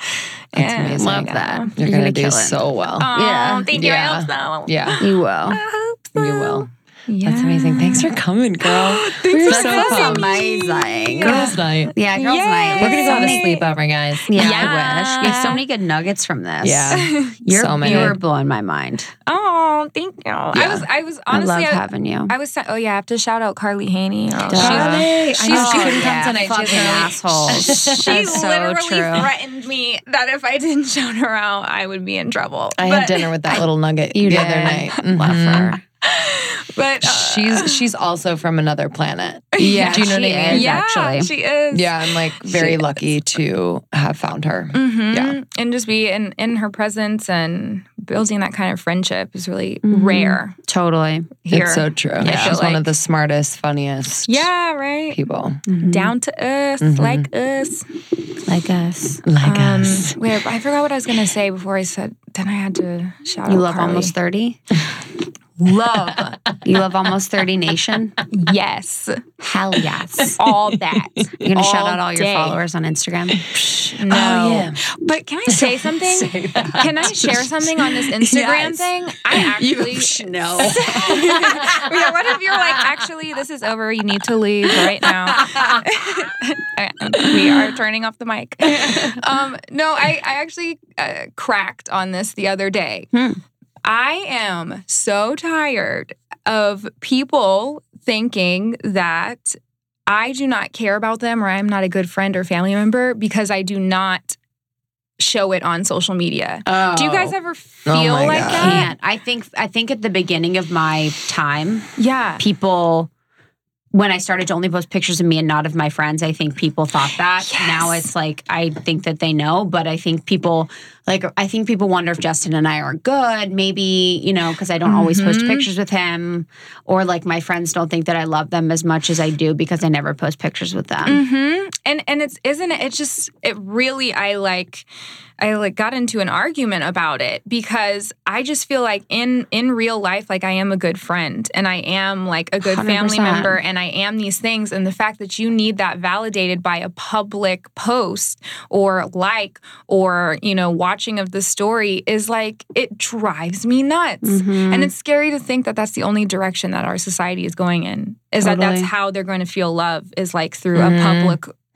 That's And, amazing. Love that. You're, You're gonna, gonna do kill it. so well. Oh, Yeah. thank you. I Yeah. hope so. yeah, You will. I hope so. you will. Yeah. That's amazing. Thanks for coming, girl. Thanks We're for so having pumped. me. amazing. Girls' night. Yeah, girls' Yay. night. We're gonna go have a Yay. sleepover, guys. Yeah, Yeah. I wish. We have so many good nuggets from this. Yeah. You're, So many. You're blowing my mind. Oh, thank you. I Yeah. was. I was honestly. I love I, having you. I was. Oh yeah, I have to shout out Carly Haney. Oh, Carly, I She's- know she oh, couldn't yeah, come tonight. She has fucking early- asshole. She so literally true. threatened me that if I didn't shout her out, I would be in trouble. I But- had dinner with that little nugget You the did. other night. Love Mhm. her. But uh, She's she's also from another planet. Yeah, Do you know what I mean? is, yeah, actually. she is. Yeah, I'm like very She lucky to have found her. hmm Yeah. And just be in, in her presence and building that kind of friendship is really Mhm. rare Totally. here. It's so true. Yeah. She's one of the smartest, funniest yeah, right. people. Down to us, Mhm. like us. like us. Like Um, us. Wait, I forgot what I was gonna say before I said. Then I had to shout You out You love Carly. almost 30? love. You love almost 30 Nation? yes, Hell yes. all that. You're going to shout out all your followers on Instagram? No. Oh, yeah. But can I say something? Say. Can I share something on this Instagram Yes. thing? I actually no. yeah, what if you're like, actually, this is over. You need to leave right now. we are turning off the mic. Um, no, I, I actually uh, cracked on this the other day. Hmm. I am so tired of people thinking that I do not care about them or I'm not a good friend or family member because I do not show it on social media. Do you guys oh. ever oh feel Oh like God. that? can't. I think I think at the beginning of my time, Yeah. people when I started to only post pictures of me and not of my friends, I think people thought that. Yes. Now it's like I think that they know, but I think people like I think people wonder if Justin and I are good. Maybe you know because I don't always post Mhm. pictures with him, or like my friends don't think that I love them as much as I do because I never post pictures with them. hmm And and it's isn't it? It's just it really. I like. I like got into an argument about it because I just feel like in in real life, like I am a good friend and I am like a good family 100%. member and I am these things. And the fact that you need that validated by a public post or like or you know watching of the story is like it drives me nuts. Mhm. And it's scary to think that that's the only direction that our society is going in. Is that that's how they're going to feel love is like through a Mhm.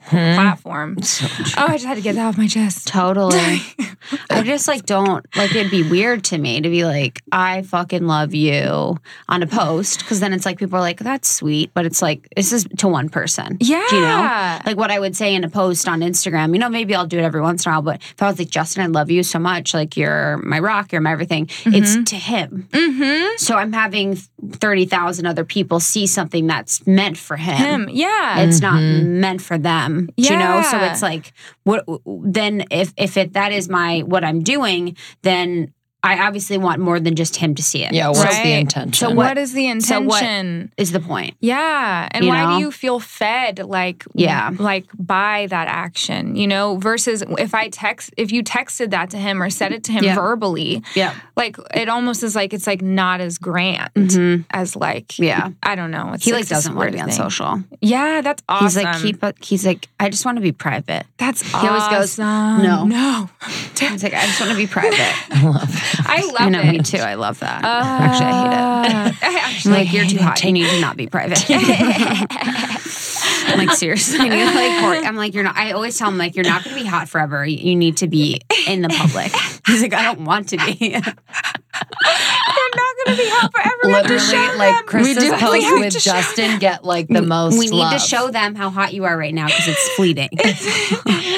Public platform. oh, I just had to get that off my chest. Totally. I just like don't like it'd be weird to me to be like, I fucking love you on a post. Cause then it's like people are like, that's sweet. But it's like, this is to one person. Yeah. Do you know? Like what I would say in a post on Instagram, you know, maybe I'll do it every once in a while, but if I was like, Justin, I love you so much, like you're my rock, you're my everything, mm-hmm. it's to him. Mm-hmm. So I'm having 30,000 other people see something that's meant for him. Him. Yeah. It's not mm-hmm. meant for them, do you know. So it's like, what? Then if if it that is my what I'm doing, then I obviously want more than just him to see it. Yeah, what's Right. the intention? So what is the so what- intention? is the point? Yeah. And You why know? do you feel fed like Yeah. like by that action, you know, versus if I text if you texted that to him or said it to him Yeah. verbally, Yeah, like it almost is like it's like not as grand Mhm. as like yeah. I don't know. It's He like it's a doesn't want to be on thing. social. Yeah, that's awesome. He's like keep. A, he's like I just want to be private. that's awesome. he always goes, awesome. "No." no. He's like I just want to be private. I love it. I love I know it. me too. I love that. Ah. Actually, I hate it. Actually like you're too hot. You need to not be private. I'm like seriously. I need to, like. I'm like you're not. I always tell him like you're not going to be hot forever. You you need to be in the public. He's like I don't want to be. They're gonna be hot forever. We have to Literally, show like them. Chris's We post have with to show- Justin get like the most. we need love. to show them how hot you are right now because it's fleeting.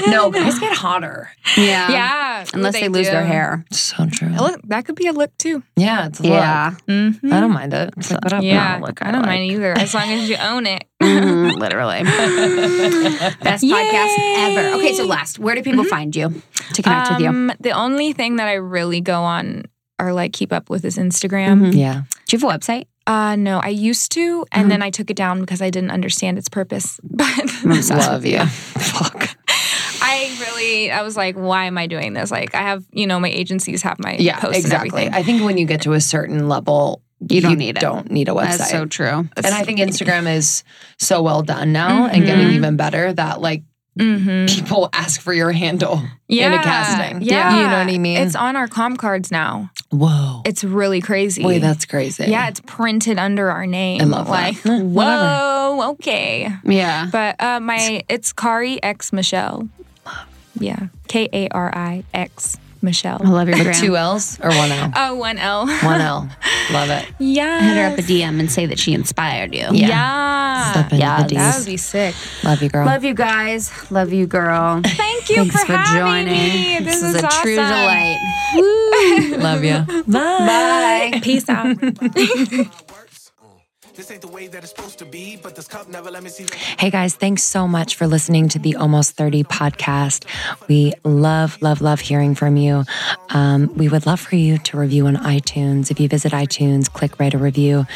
No, guys get hotter. yeah. Yeah, Unless they, lose their do. hair. So true. Look, that could be a look too. Yeah, it's a look. Yeah. Mm-hmm. I don't mind it. It's like whatever. Yeah, look I I don't like. mind either, as long as you own it. Mhm, literally. Best podcast ever. Okay, so last, where do people find you to connect with you? Um, The only thing that I really go on or like keep up with his Instagram. Mhm. Yeah. Do you have a website? Uh, no, I used to, and Uh-huh. then I took it down because I didn't understand its purpose. But I'm Love you. Fuck. I really, I was like, why am I doing this? Like, I have, you know, my agencies have my Yeah, posts exactly. and everything. I think when you get to a certain level, You don't need it. Don't need a website. That's so true. and I think Instagram is so well done now and getting even better that like Mm-hmm. people ask for your handle Yeah, in a casting. Yeah, You know what I mean? It's on our comp cards now. Whoa. It's really crazy. Wait, that's crazy. yeah, it's printed under our name. I love that. like, whatever. whoa, okay. Yeah. But uh, my it's Kari X Michelle. Yeah, K A R I X Michelle. I love your With gram. two L's or one L? Oh, one L. One L. Love it. Yeah. Hit her up a DM and say that she inspired you. Yeah. Yeah. Yeah, the That would be sick. Love you, girl. Love you guys. Love you, girl. Thank you Thanks for, for, having joining. me. This, is, a true awesome. delight. Love you. Bye. Peace out. This ain't the way that it's supposed to be, but this cup never let me see. Hey guys, thanks so much for listening to the Almost 30 podcast. We love, love, love hearing from you. Um, we would love for you to review on iTunes. If you visit iTunes, click write a review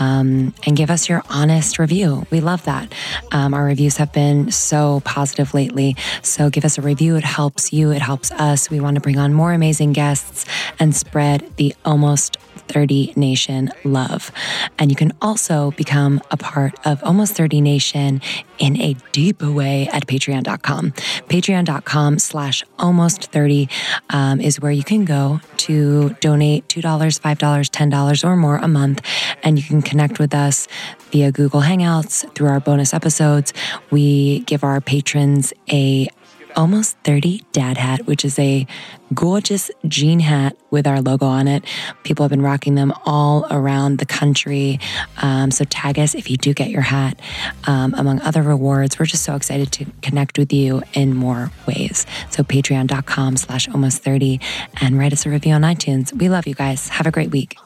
um, and give us your honest review. We love that. Um, our reviews have been so positive lately. So give us a review. It helps you, it helps us. We want to bring on more amazing guests and spread the Almost 30 Nation love. And you can also become a part of Almost 30 Nation in a deeper way at patreon.com. Patreon.com slash almost 30 um, is where you can go to donate $2, $5, $10 or more a month. And you can connect with us via Google Hangouts through our bonus episodes. We give our patrons a almost 30 dad hat, which is a gorgeous jean hat with our logo on it. People have been rocking them all around the country. Um, so tag us if you do get your hat. Um, among other rewards, we're just so excited to connect with you in more ways. So patreon.com slash almost 30 and write us a review on iTunes. We love you guys. Have a great week.